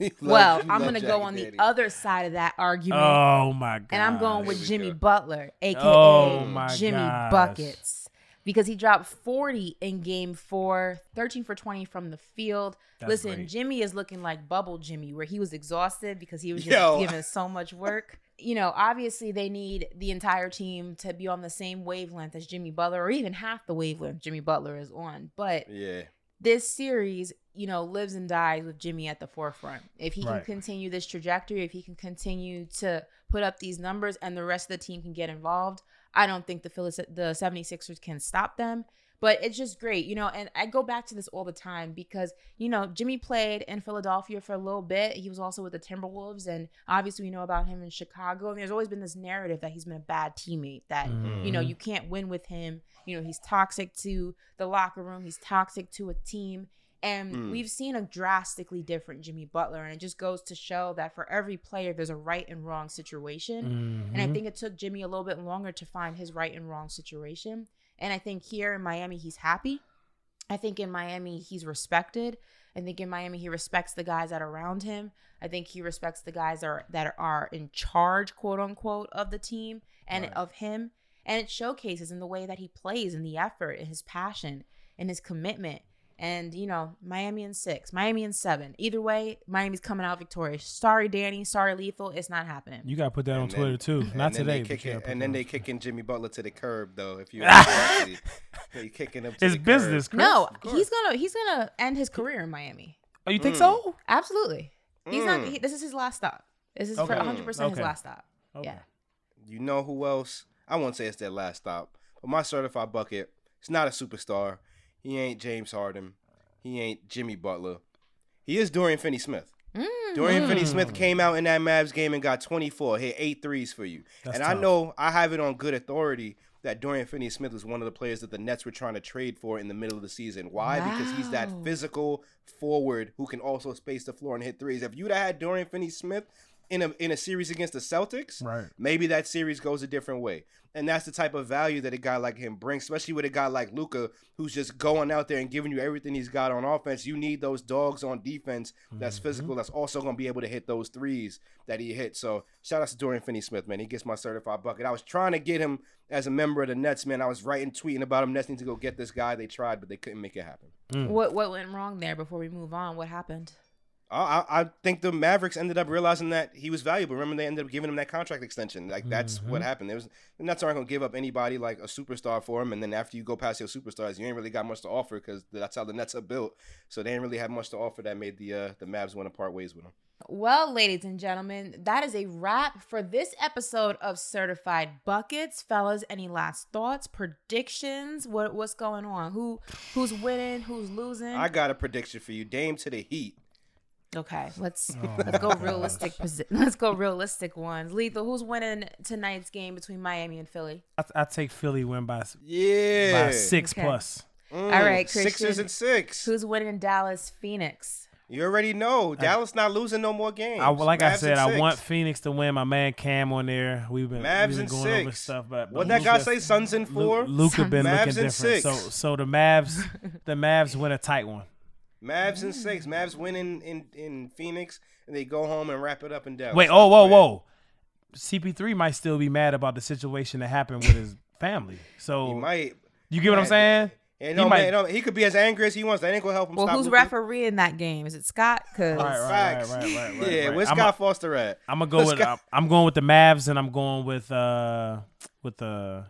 Well, I'm gonna go Jackie on the other side of that argument. Oh my god! And I'm going with Jimmy go. Butler, aka Oh, my Jimmy gosh. Buckets. Because he dropped 40 in game four, 13 for 20 from the field. That's Listen, great. Jimmy is looking like bubble Jimmy, where he was exhausted because he was just Yo. given so much work. You know, obviously they need the entire team to be on the same wavelength as Jimmy Butler, or even half the wavelength Jimmy Butler is on. But Yeah. This series, you know, lives and dies with Jimmy at the forefront. If he Right. can continue this trajectory, if he can continue to put up these numbers and the rest of the team can get involved, I don't think the Phillies, the 76ers can stop them. But it's just great, you know, and I go back to this all the time because, you know, Jimmy played in Philadelphia for a little bit. He was also with the Timberwolves, and obviously we know about him in Chicago. And there's always been this narrative that he's been a bad teammate, that, you know, you can't win with him. You know, he's toxic to the locker room, he's toxic to a team. And Mm. we've seen a drastically different Jimmy Butler. And it just goes to show that for every player, there's a right and wrong situation. And I Mhm. think it took Jimmy a little bit longer to find his right and wrong situation. And I think here in Miami, he's happy. I think in Miami, he's respected. I think in Miami, he respects the guys that are around him. I think he respects the guys that are, that are in charge, quote unquote, of the team and Right. of him. And it showcases in the way that he plays and the effort and his passion and his commitment. And, you know, Miami in six, Miami in seven. Either way, Miami's coming out victorious. Sorry, Danny. Sorry, Lethal. It's not happening. You gotta put that on And Twitter too. and Not then today, They kick it, and then they kicking Jimmy Butler to the curb though. If you they kicking him. To It's the curb. business, Chris. No, he's gonna he's gonna end his career in Miami. Oh, you think Mm. so? Absolutely. He's not. Mm. He, this is his last stop. This is for Okay. 100 percent his Okay. last stop. Okay. Yeah. You know who else? I won't say it's their last stop, but my certified bucket. It's not a superstar. He ain't James Harden. He ain't Jimmy Butler. He is Dorian Finney-Smith. Mm. Dorian Mm. Finney-Smith came out in that Mavs game and got 24, hit eight threes for you. That's and I know I have it on good authority that Dorian Finney-Smith was one of the players that the Nets were trying to trade for in the middle of the season. Why? Because he's that physical forward who can also space the floor and hit threes. If you'd have had Dorian Finney-Smith in a in a series against the Celtics, Right. maybe that series goes a different way. And that's the type of value that a guy like him brings, especially with a guy like Luka, who's just going out there and giving you everything he's got on offense. You need those dogs on defense that's Mm-hmm. physical, that's also going to be able to hit those threes that he hit. So shout out to Dorian Finney Smith, man. He gets my certified bucket. I was trying to get him as a member of the Nets, man. I was writing, tweeting about him. Nets need to go get this guy. They tried, but they couldn't make it happen. Mm. What what went wrong there? Before we move on, what happened? I, I I think the Mavericks ended up realizing that he was valuable. Remember, they ended up giving him that contract extension. Like that's what happened. There was the Nets aren't gonna give up anybody like a superstar for him. And then after you go past your superstars, you ain't really got much to offer because that's how the Nets are built. So they didn't really have much to offer. That made the uh, the Mavs want to part ways with him. Well, ladies and gentlemen, that is a wrap for this episode of Certified Buckets, fellas. Any last thoughts, predictions? What what's going on? Who who's winning? Who's losing? I got a prediction for you. Dame to the Heat. Okay, let's Oh let's go gosh. realistic. posi- Let's go realistic ones. Lethal. Who's winning tonight's game between Miami and Philly? I, I take Philly win by Yeah. by six Okay. plus. Mm, All right, Sixers Christian. and six. Who's winning Dallas Phoenix? You already know. Dallas not losing no more games. I, like I said, I want Phoenix to win. My man Cam on there. We've been, Mavs we've been and going over six. stuff, but What that guy Luka- say? Suns in four. Luka been Mavs looking different. six. So so the Mavs the Mavs win a tight one. Mavs and six. Mavs win in, in in Phoenix, and they go home and wrap it up in Dallas. Wait, oh whoa whoa. CP3 might still be mad about the situation that happened with his family. So He So might. you get what I'm saying? And no, might- man, no, he could be as angry as he wants. That ain't gonna help him. Well, stop who's Luka. refereeing that game? Is it Scott? Cause Right, right, right, right, right, right. yeah, right. where's Scott a- Foster at? I'm gonna go Let's with go. I'm, I'm going with the Mavs and I'm going with uh with the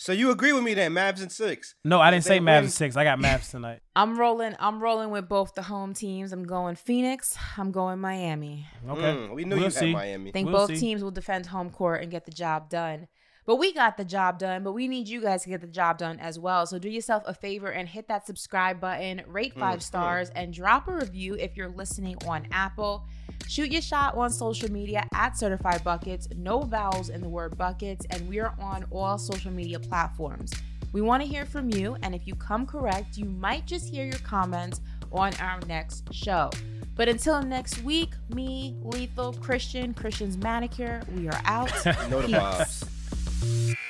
So you agree with me then? Mavs and six. No, I didn't If say they Mavs and six. I got Mavs tonight. I'm rolling. I'm rolling with both the home teams. I'm going Phoenix. I'm going Miami. Okay. Mm, we knew We'll you see. had Miami. I think We'll both see. teams will defend home court and get the job done. But we got the job done, but we need you guys to get the job done as well. So do yourself a favor and hit that subscribe button, rate 5 Mhm. stars, and drop a review if you're listening on Apple. Shoot your shot on social media at Certified Buckets, no vowels in the word buckets, and we are on all social media platforms. We want to hear from you, and if you come correct, you might just hear your comments on our next show. But until next week, me, Lethal, Christian, Christian's Manicure, we are out. You Peace. vibes.